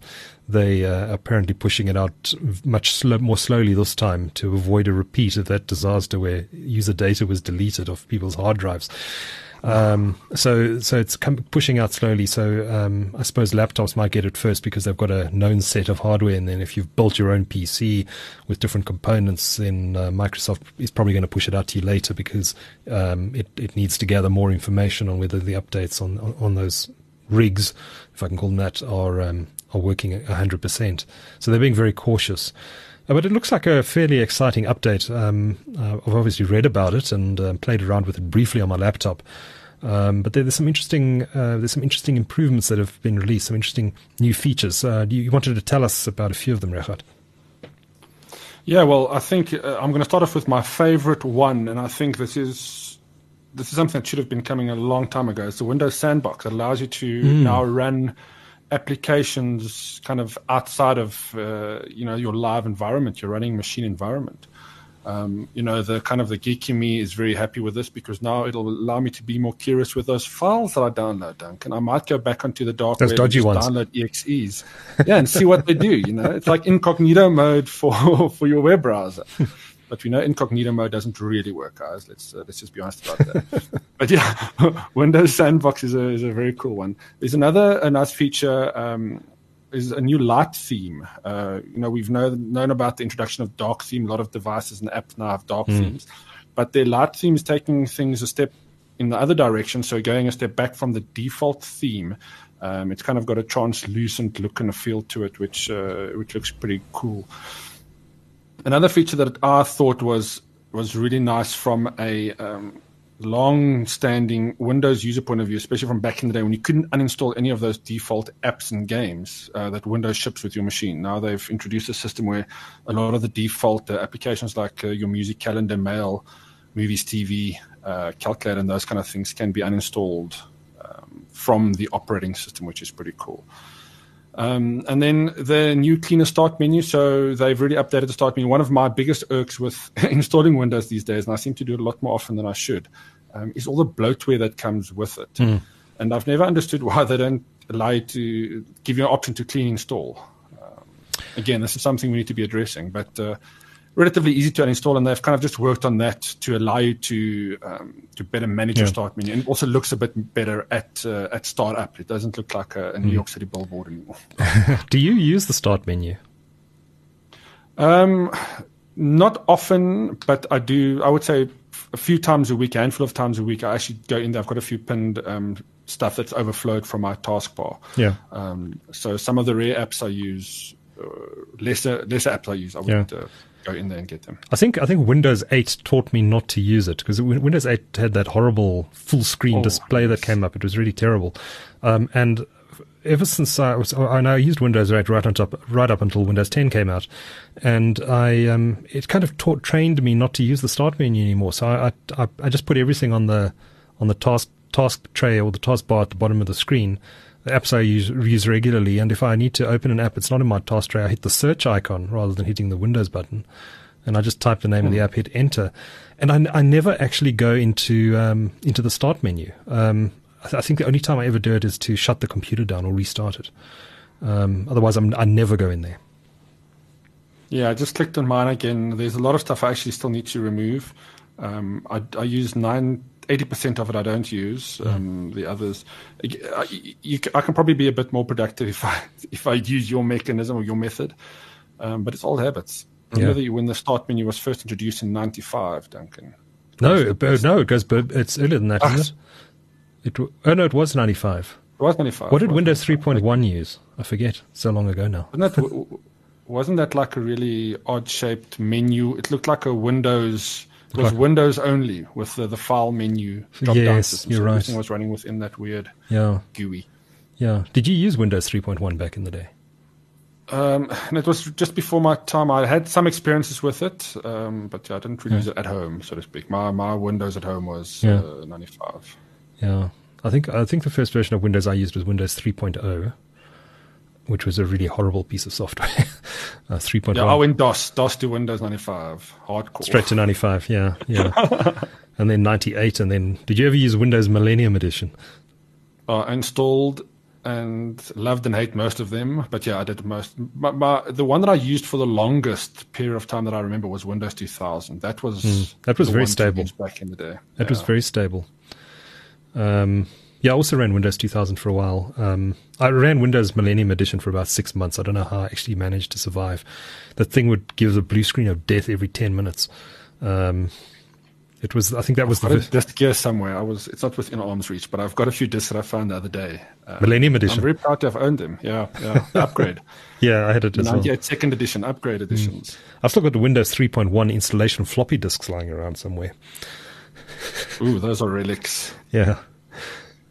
they are uh, apparently pushing it out much more slowly this time to avoid a repeat of that disaster where user data was deleted off people's hard drives. Um, so, so it's pushing out slowly. So, um, I suppose laptops might get it first because they've got a known set of hardware. And then if you've built your own PC with different components, then uh, Microsoft is probably going to push it out to you later because, um, it, it needs to gather more information on whether the updates on, on, on those rigs, if I can call them that, are, um, are working 100%. So they're being very cautious. Uh, but it looks like a fairly exciting update. Um, uh, I've obviously read about it and uh, played around with it briefly on my laptop. Um, but there, there's some interesting uh, there's some interesting improvements that have been released. Some interesting new features. Uh, you, you, wanted to tell us about a few of them, Regardt? Yeah, well, I think uh, I'm going to start off with my favorite one, and I think this is this is something that should have been coming a long time ago. It's the Windows Sandbox that allows you to mm. now run applications kind of outside of uh, you know your live environment, your running machine environment. Um, you know, the kind of the geeky me is very happy with this because now it'll allow me to be more curious with those files that I download, Duncan. I might go back onto the dark those web dodgy and ones. download exes, yeah, and see what they do. You know, it's like incognito mode for for your web browser. But we know incognito mode doesn't really work, guys. Let's uh, let's just be honest about that. but yeah, Windows Sandbox is a is a very cool one. There's another a nice feature. Um, is a new light theme. Uh, you know, we've known known about the introduction of dark theme. A lot of devices and apps now have dark mm. themes, but their light theme is taking things a step in the other direction. So going a step back from the default theme. Um, it's kind of got a translucent look and a feel to it, which uh, which looks pretty cool. Another feature that I thought was was really nice from a um, long-standing Windows user point of view, especially from back in the day when you couldn't uninstall any of those default apps and games uh, that Windows ships with your machine. Now they've introduced a system where a lot of the default uh, applications like uh, your music calendar, mail, movies, TV, uh, calculator, and those kind of things can be uninstalled um, from the operating system, which is pretty cool. Um, and then the new cleaner start menu. So they've really updated the start menu. One of my biggest irks with installing Windows these days, and I seem to do it a lot more often than I should, um, is all the bloatware that comes with it. Mm. And I've never understood why they don't allow you to give you an option to clean install. Um, again, this is something we need to be addressing. But uh, relatively easy to uninstall, and they've kind of just worked on that to allow you to um, to better manage yeah. your start menu, and it also looks a bit better at uh, at startup. It doesn't look like a, a New mm. York City billboard anymore. Do you use the start menu? Um, not often, but I do. I would say a few times a week, a handful of times a week. I actually go in there. I've got a few pinned um, stuff that's overflowed from my taskbar. Yeah. Um, so some of the rare apps I use, uh, lesser lesser apps I use, I would. Yeah. Uh, go in there and get them. I think I think Windows 8 taught me not to use it because Windows 8 had that horrible full screen oh, display yes. that came up. It was really terrible, um, and ever since I was, I now used Windows 8 right on top, right up until Windows 10 came out, and I um, it kind of taught trained me not to use the start menu anymore. So I I, I just put everything on the on the task task tray or the taskbar at the bottom of the screen the apps I use, use regularly. And if I need to open an app, it's not in my task tray. I hit the search icon rather than hitting the Windows button. And I just type the name mm. of the hmm. app, hit enter. And I, I never actually go into, um, into the start menu. Um, I, th- I, think the only time I ever do it is to shut the computer down or restart it. Um, otherwise, I'm, I never go in there. Yeah, I just clicked on mine again. There's a lot of stuff I actually still need to remove. Um, I, I use nine eighty percent of it I don't use. Um, The others, I, you, I, can probably be a bit more productive if I if I use your mechanism or your method. Um, but it's old habits. Remember yeah. when the start menu was first introduced in '95, Duncan? No, but, no, it goes. But it's earlier than that, isn't it? It oh no, it was '95. It was '95. What did Windows 3.1 use? I forget. So long ago now. Wasn't that, wasn't that like a really odd shaped menu? It looked like a Windows it was Windows only with the, the file menu drop yes, down system. You're so right. Everything was running within that weird yeah. GUI. Yeah. Did you use Windows 3.1 back in the day? Um, and it was just before my time. I had some experiences with it, um, but yeah, I didn't really yeah. use it at home, so to speak. My my Windows at home was yeah. uh, 95. Yeah, I think I think the first version of Windows I used was Windows 3.0 which was a really horrible piece of software. uh, 3.1. Yeah, I went DOS, DOS to Windows 95, hardcore. Straight to 95, yeah, yeah. and then 98, and then did you ever use Windows Millennium Edition? I uh, installed and loved and hate most of them. But yeah, I did most. My, my, the one that I used for the longest period of time that I remember was Windows 2000. That was mm, that was very stable back in the day. That yeah. was very stable. Um, yeah, I also ran Windows 2000 for a while. Um, I ran Windows Millennium Edition for about six months. I don't know how I actually managed to survive. The thing would give a blue screen of death every 10 minutes. Um, it was, I think that was the disc gear somewhere. I was, it's not within arm's reach, but I've got a few discs that I found the other day. Uh, Millennium Edition. I'm very proud to have owned them. Yeah, yeah. upgrade. yeah, I had it as 98 well. second edition, upgrade hmm. editions. Mm. I've still got the Windows 3.1 installation floppy disks lying around somewhere. Ooh, those are relics. Yeah.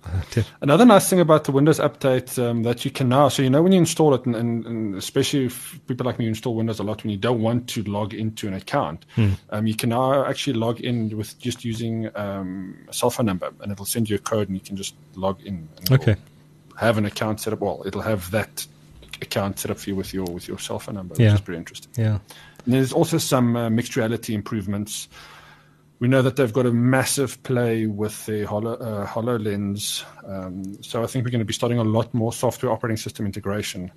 Another nice thing about the Windows update um, that you can now, so you know when you install it, and, and, and, especially if people like me install Windows a lot when you don't want to log into an account, hmm. um, you can now actually log in with just using um, a cell phone number, and it'll send you a code, and you can just log in. okay. Have an account set up. Well, it'll have that account set up for you with your with your cell phone number, yeah. which is pretty interesting. Yeah. And there's also some uh, mixed reality improvements we know that they've got a massive play with the Holo, uh, HoloLens. Um, so I think we're going to be starting a lot more software operating system integration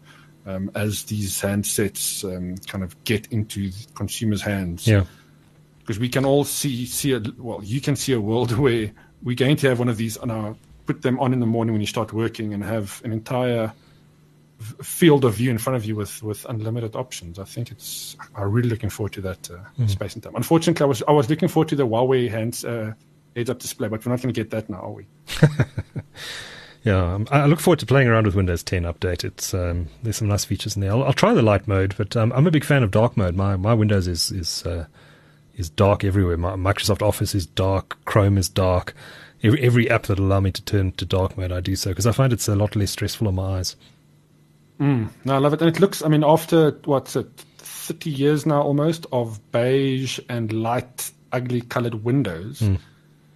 um, as these handsets um, kind of get into consumers' hands. Yeah. Because we can all see, see a, well, you can see a world where we're going to have one of these on our, put them on in the morning when you start working and have an entire – field of view in front of you with with unlimited options. I think it's. I'm really looking forward to that uh, mm. space and time. Unfortunately, I was I was looking forward to the Huawei hands uh, heads up display, but we're not going to get that now, are we? yeah, um, I look forward to playing around with Windows 10 update. It's um, there's some nice features in there. I'll, I'll try the light mode, but um, I'm a big fan of dark mode. My my Windows is is uh, is dark everywhere. My Microsoft Office is dark. Chrome is dark. Every, every app that allow me to turn to dark mode, I do so because I find it's a lot less stressful on my eyes. Mm, no, I love it. And it looks, I mean, after what's it, 30 years now almost of beige and light, ugly colored windows, mm.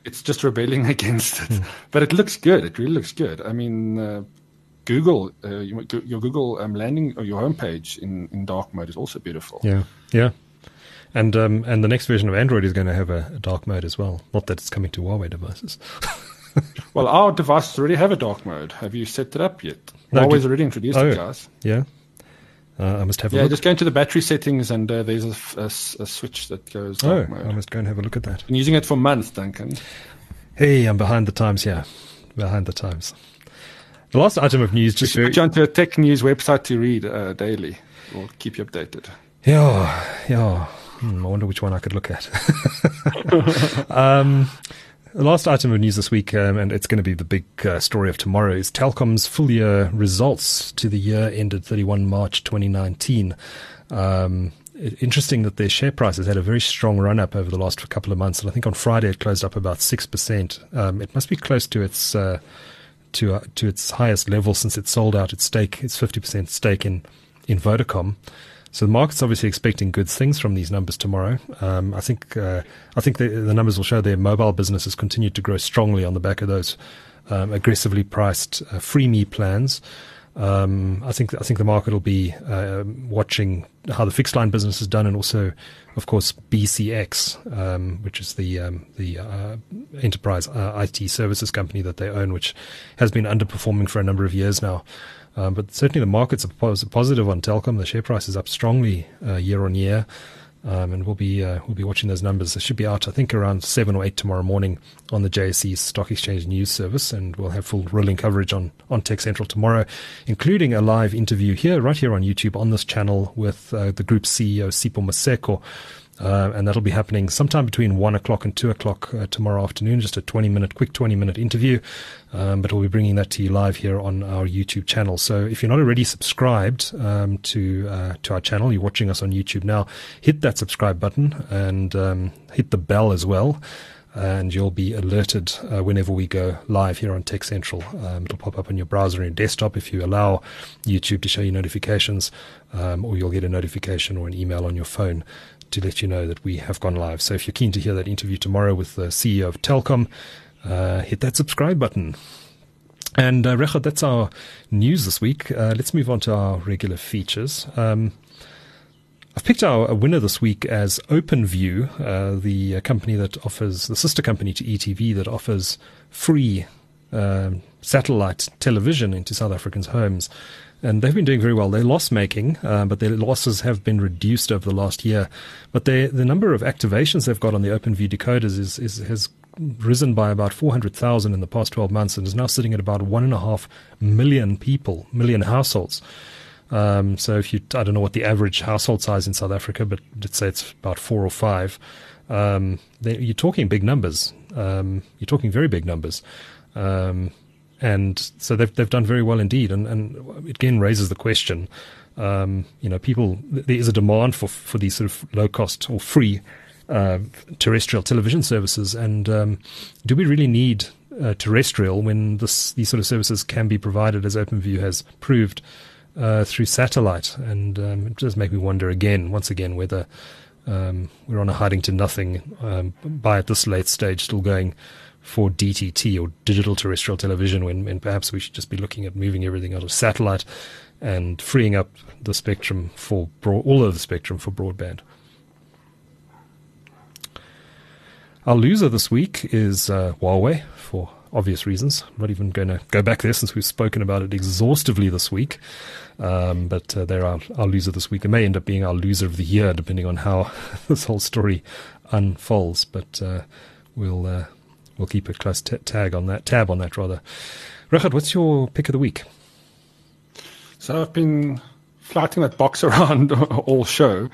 it's just rebelling against it. Mm. But it looks good. It really looks good. I mean, uh, Google, uh, your Google um, landing or your homepage in, in dark mode is also beautiful. Yeah, yeah. And um, and the next version of Android is going to have a, a dark mode as well. Not that it's coming to Huawei devices. well, our devices already have a dark mode. Have you set it up yet? No, Huawei's already introduced oh, it, guys. Yeah. Uh, I must have yeah, look. just go into the battery settings and uh, there's a, a, a, switch that goes dark oh, mode. I must go and have a look at that. Been using it for months, Duncan. Hey, I'm behind the times here. Behind the times. The last item of news just. We put you onto a tech news website to read uh, daily. We'll keep you updated. Yeah, yeah. Hmm, I wonder which one I could look at. um, the last item of news this week, um, and it's going to be the big uh, story of tomorrow, is Telkom's full year results to the year ended 31 March 2019. Um, interesting that their share price has had a very strong run up over the last couple of months, and I think on Friday it closed up about six percent. Um, it must be close to its uh, to uh, to its highest level since it sold out its stake, its fifty percent stake in in Vodacom. So the market's obviously expecting good things from these numbers tomorrow. Um, I think uh, I think the, the, numbers will show their mobile business has continued to grow strongly on the back of those um, aggressively priced uh, FreeMe plans. Um, I think I think the market will be uh, watching how the fixed line business is done, and also, of course, BCX, um, which is the um, the uh, enterprise uh, IT services company that they own, which has been underperforming for a number of years now. Um, but certainly the market's a positive on Telkom. The share price is up strongly uh, year on year. Um, and we'll be uh, we'll be watching those numbers. They should be out, I think, around seven or eight tomorrow morning on the JSE Stock Exchange News Service, and we'll have full rolling coverage on on TechCentral tomorrow, including a live interview here, right here on YouTube on this channel with uh, the group CEO Sipho Maseko, uh, and that'll be happening sometime between one o'clock and two o'clock uh, tomorrow afternoon. Just a 20 minute, quick 20 minute interview. Um, but we'll be bringing that to you live here on our YouTube channel. So if you're not already subscribed um, to uh, to our channel, you're watching us on YouTube now, hit that subscribe button and um, hit the bell as well. And you'll be alerted uh, whenever we go live here on TechCentral. Um, it'll pop up on your browser and your desktop if you allow YouTube to show you notifications, um, or you'll get a notification or an email on your phone to let you know that we have gone live. So if you're keen to hear that interview tomorrow with the CEO of Telkom, uh, hit that subscribe button. And uh, that's our news this week. Uh, let's move on to our regular features. Um, I've picked our winner this week as OpenView, uh, the uh, company that offers, the sister company to ETV that offers free um, satellite television into South Africans' homes. And they've been doing very well. They're loss making, uh, but their losses have been reduced over the last year. But they, the number of activations they've got on the OpenView decoders is, is has risen by about 400,000 in the past 12 months and is now sitting at about one and a half million people, million households. Um, so if you, I don't know what the average household size in South Africa, but let's say it's about four or five. Um, they, you're talking big numbers. Um, you're talking very big numbers. Um, and so they've they've done very well indeed. And, and it again raises the question. Um, you know, people there is a demand for for these sort of low cost or free uh, terrestrial television services, and um, do we really need uh, terrestrial when this, these sort of services can be provided, as OpenView has proved, uh, through satellite? And um, it does make me wonder again, once again, whether um, we're on a hiding to nothing um, by at this late stage still going for DTT or digital terrestrial television when, when perhaps we should just be looking at moving everything out of satellite and freeing up the spectrum for all of the spectrum for broadband. Our loser this week is uh, Huawei for obvious reasons. I'm not even going to go back there since we've spoken about it exhaustively this week. Um, but uh, they're our, our loser this week. It may end up being our loser of the year, depending on how this whole story unfolds. But uh, we'll uh, we'll keep a close t- tag on that tab on that rather. Regardt, what's your pick of the week? So I've been flighting that box around all show,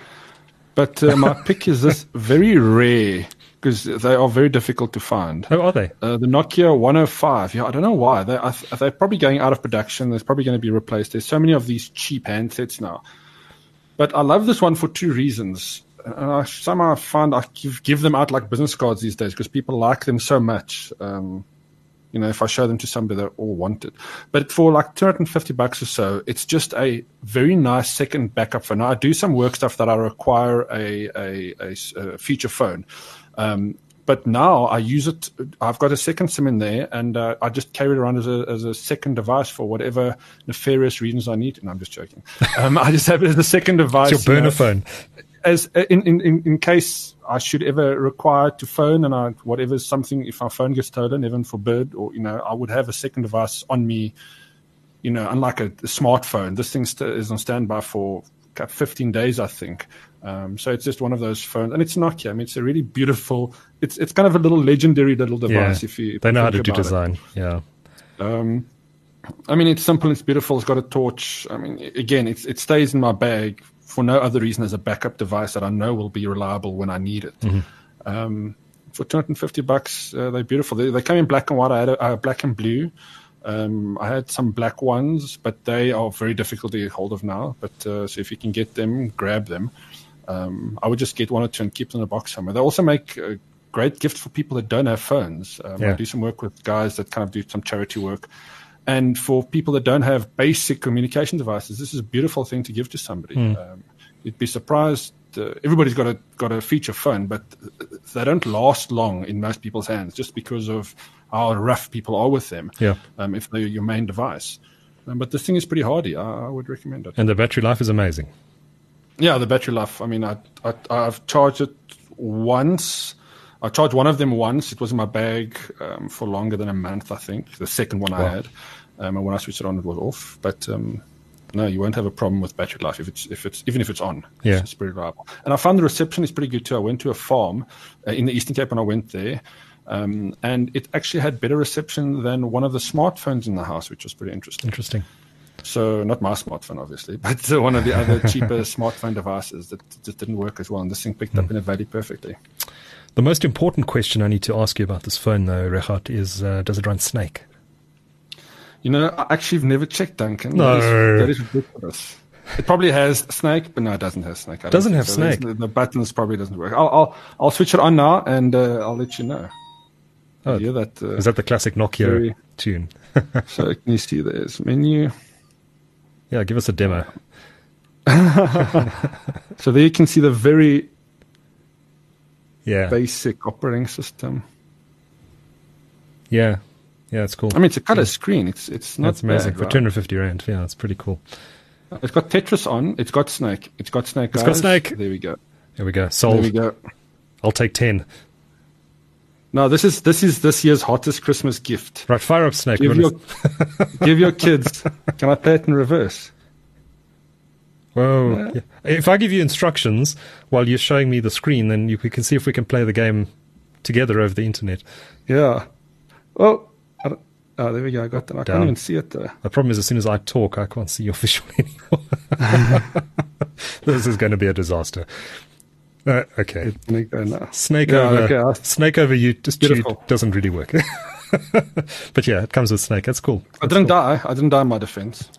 but uh, my pick is this very rare because they are very difficult to find. Oh, are they? Uh, the Nokia 105. Yeah, I don't know why. They, are they're probably going out of production. There's probably going to be replaced. There's so many of these cheap handsets now. But I love this one for two reasons and I somehow find I give, give them out like business cards these days because people like them so much. Um, you know, if I show them to somebody, they all want it. But for like 250 bucks or so, it's just a very nice second backup phone. Now, I do some work stuff that I require a, a, a, a feature phone. Um, but now I use it. I've got a second SIM in there, and uh, I just carry it around as a, as a second device for whatever nefarious reasons I need. And no, I'm just joking. Um, I just have it as a second device. It's your burner you know, phone as uh, in, in, in case I should ever require to phone and I whatever something if our phone gets stolen, heaven forbid, or you know, I would have a second device on me. You know, unlike a, a smartphone, this thing st- is on standby for 15 days, I think. Um, so it's just one of those phones, and it's Nokia. I mean, it's a really beautiful. It's it's kind of a little legendary little device. Yeah, if you if they know how to do design, it. yeah. Um, I mean, it's simple, it's beautiful. It's got a torch. I mean, again, it's it stays in my bag for no other reason as a backup device that I know will be reliable when I need it. Mm-hmm. Um, for 250 bucks, uh, they're beautiful. They, they come in black and white. I had a, a black and blue. Um, I had some black ones, but they are very difficult to get hold of now. But uh, so if you can get them, grab them. Um, I would just get one or two and keep them in a box somewhere. They also make a great gift for people that don't have phones. Um, yeah. I do some work with guys that kind of do some charity work. And for people that don't have basic communication devices, this is a beautiful thing to give to somebody. Mm. You'd be surprised. Uh, everybody's got a got a feature phone, but they don't last long in most people's hands just because of how rough people are with them. Yeah. Um, if they're your main device. Um, but this thing is pretty hardy. I, I, would recommend it. And the battery life is amazing. Yeah, the battery life. I mean, I, I I've charged it once. I charged one of them once. It was in my bag um, for longer than a month, I think. The second one wow. I had, um, and when I switched it on, it was off. But um, no, you won't have a problem with battery life if it's if it's even if it's on. Yeah, it's, pretty reliable. And I found the reception is pretty good too. I went to a farm uh, in the Eastern Cape, and I went there. Um, and it actually had better reception than one of the smartphones in the house, which was pretty interesting. Interesting. So not my smartphone, obviously, but uh, one of the other cheaper smartphone devices that just didn't work as well, and this thing picked mm. up hmm. in a valley perfectly. The most important question I need to ask you about this phone, though, Regardt, is uh, does it run Snake? You know, I actually have never checked, Duncan. No. That is, that is ridiculous. It probably has Snake, but no, it doesn't have Snake. It doesn't have so. Snake. The, the, buttons probably doesn't work. I'll, I'll, I'll switch it on now, and uh, I'll let you know. Oh, yeah, that uh, is that the classic Nokia very, tune? so can you see there's menu? Yeah, give us a demo. so there you can see the very yeah. basic operating system. Yeah, yeah, it's cool. I mean, it's a color yeah. screen. It's it's not that's amazing bad, for right? 250 rand. Yeah, that's pretty cool. It's got Tetris on. It's got Snake. It's got Snake. Guys. It's got Snake. There we go. There we go. Sold. There we go. I'll take ten. No, this is this is this year's hottest Christmas gift. Right, fire up snake. Give your, give your kids. Can I play it in reverse? Whoa! Yeah. If I give you instructions while you're showing me the screen, then you, we can see if we can play the game together over the internet. Yeah. Oh, oh, there we go. I got that. I Down. can't even see it though. The problem is, as soon as I talk, I can't see your visual anymore. this is going to be a disaster. Uh, okay. Snake over okay. snake over you just doesn't really work. but yeah, it comes with snake. That's cool. That's I didn't cool. die. I didn't die in my defense.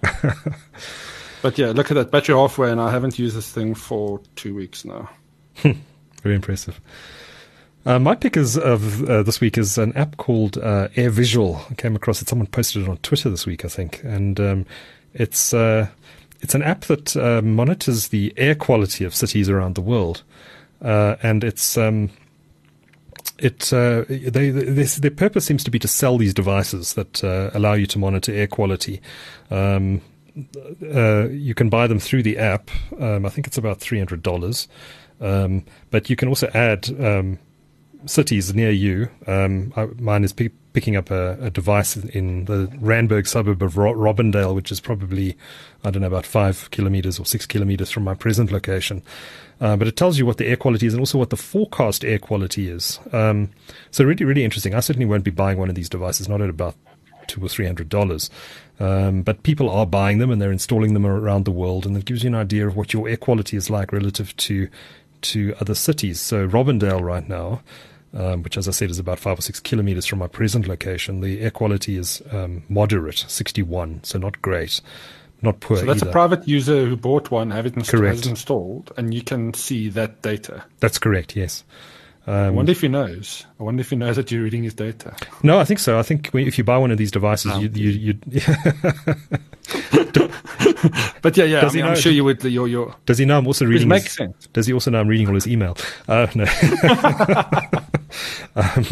but yeah, look at that battery halfway, and I haven't used this thing for two weeks now. Very impressive. Uh, my pick is of uh, this week is an app called uh, AirVisual. I came across it. Someone posted it on Twitter this week, I think, and um, it's uh, it's an app that uh, monitors the air quality of cities around the world uh, and it's um, it uh, they, their purpose seems to be to sell these devices that uh, allow you to monitor air quality. Um, uh, you can buy them through the app. Um, I think it's about three hundred dollars, um, but you can also add um, cities near you. Um, I, mine is p- picking up a, a, device in the Randburg suburb of Ro- Robindale, which is probably I don't know about five kilometers or six kilometers from my present location. Uh, but it tells you what the air quality is and also what the forecast air quality is. Um, so really, really interesting. I certainly won't be buying one of these devices, not at about two or three hundred dollars. Um, but people are buying them and they're installing them around the world, and it gives you an idea of what your air quality is like relative to to other cities. So Robindale right now. Um, which, as I said, is about five or six kilometers from my present location. The air quality is um, moderate, 61, so not great not poor. So that's either. a private user who bought one, have it, correct. Has it installed, and you can see that data. That's correct. Yes. Um, I wonder if he knows. I wonder if he knows that you're reading his data. No, I think so. I think if you buy one of these devices, oh. you, you, you but yeah, yeah. Does I mean, I'm sure you would. Your, your. Does he know I'm also reading? Makes his, sense. Does he also know I'm reading all his email? Uh, no. um,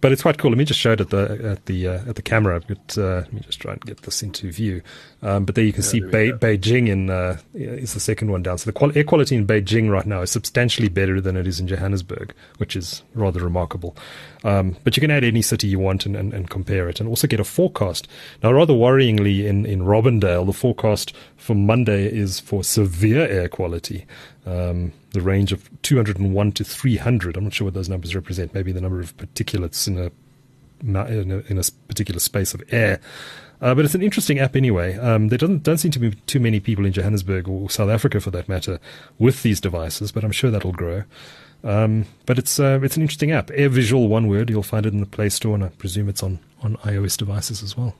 but it's quite cool. Let me just show it at the at the uh, at the camera. But, uh, let me just try and get this into view. Um, but there you can yeah, see Be- Beijing in uh, is the second one down. So the qual- air quality in Beijing right now is substantially better than it is in Johannesburg, which is rather remarkable. Um, but you can add any city you want and, and, and, compare it, and also get a forecast. Now, rather worryingly, in in Robindale, the forecast for Monday is for severe air quality. Um, the range of 201 to 300. I'm not sure what those numbers represent. Maybe the number of particulates in a in a, in a particular space of air. Uh, but it's an interesting app anyway. Um, there doesn't don't seem to be too many people in Johannesburg or South Africa, for that matter, with these devices. But I'm sure that'll grow. Um, but it's uh, it's an interesting app. AirVisual, one word. You'll find it in the Play Store, and I presume it's on on iOS devices as well.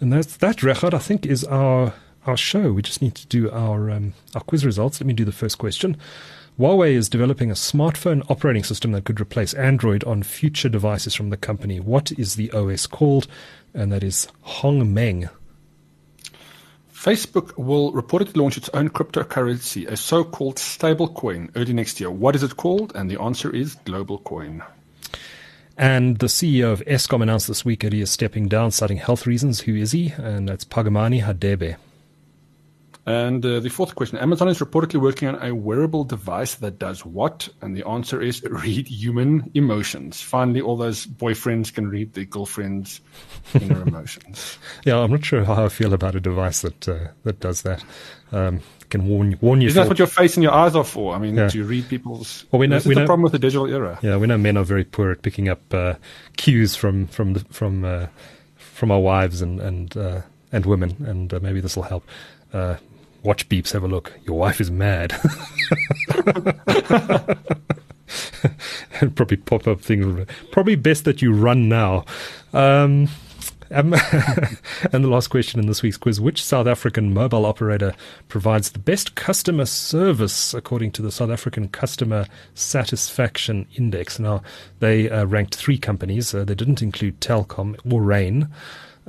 And that's that, Regardt, I think, is our our show. We just need to do our um, our quiz results. Let me do the first question. Huawei is developing a smartphone operating system that could replace Android on future devices from the company. What is the OS called? And that is Hongmeng. Facebook will reportedly launch its own cryptocurrency, a so-called stablecoin, early next year. What is it called? And the answer is GlobalCoin. And the CEO of Eskom announced this week that he is stepping down, citing health reasons. Who is he? And that's Phakamani Hadebe. And uh, the fourth question Amazon is reportedly working on a wearable device that does what? And the answer is read human emotions. Finally, all those boyfriends can read their girlfriends' inner emotions. Yeah, I'm not sure how I feel about a device that uh, that does that. Um, can warn warn you. Isn't that what your face and your eyes are for? I mean, yeah. to read people's. Well, we know, this we is know, the problem with the digital era. Yeah, we know men are very poor at picking up uh, cues from from the, from uh, from our wives and and uh, and women, and uh, maybe this will help. Uh, watch beeps, have a look. Your wife is mad. and probably pop up things. Probably best that you run now. Um, um, and the last question in this week's quiz Which South African mobile operator provides the best customer service according to the South African Customer Satisfaction Index? Now, they uh, ranked three companies. Uh, they didn't include Telkom or Rain.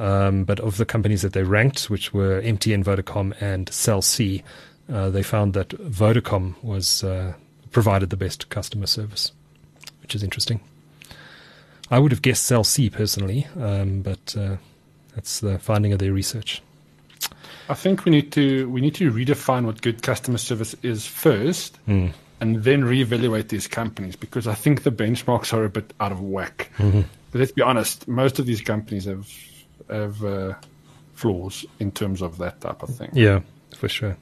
Um, but of the companies that they ranked, which were MTN, Vodacom, and Cell C, uh, they found that Vodacom was uh, provided the best customer service, which is interesting. I would have guessed Cell C personally, um, but uh, that's the finding of their research. I think we need to we need to redefine what good customer service is first, mm. and then reevaluate these companies because I think the benchmarks are a bit out of whack. Mm-hmm. But let's be honest, most of these companies have have uh, flaws in terms of that type of thing. Yeah, for sure.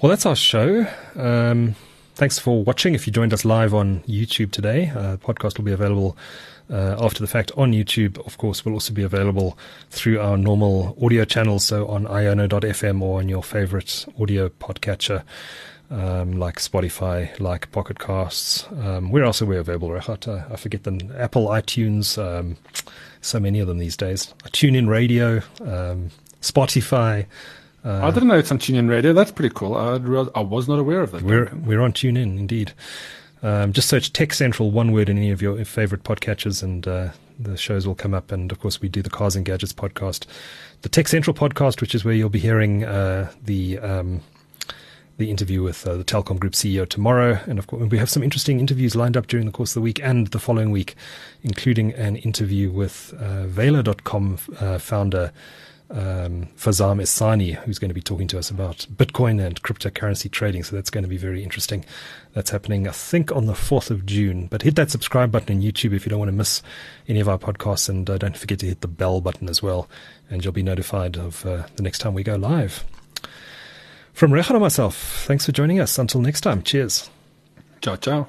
Well, that's our show. Um, thanks for watching. If you joined us live on YouTube today, uh, podcast will be available uh, after the fact on YouTube. Of course, will also be available through our normal audio channels, so on iono.fm or on your favorite audio podcatcher. Um, like Spotify, like Pocket Casts. Um, where else are we available, I forget them. Apple, iTunes, um, so many of them these days. TuneIn Radio, um, Spotify. Uh, I didn't know it's on TuneIn Radio. That's pretty cool. I, I was not aware of that. We're we're on TuneIn indeed. Um, just search TechCentral, one word in any of your favorite podcatchers, and uh, the shows will come up. And of course, we do the Cars and Gadgets podcast, the TechCentral podcast, which is where you'll be hearing uh, the um, the interview with uh, the Telkom Group CEO tomorrow. And of course, we have some interesting interviews lined up during the course of the week and the following week, including an interview with uh, VALR.com uh, founder um, Farzam Ehsani, who's going to be talking to us about Bitcoin and cryptocurrency trading. So that's going to be very interesting. That's happening, I think, on the 4th of June. But hit that subscribe button on YouTube if you don't want to miss any of our podcasts. And uh, don't forget to hit the bell button as well. And you'll be notified of uh, the next time we go live. From Regardt myself, thanks for joining us. Until next time, cheers. Ciao, ciao.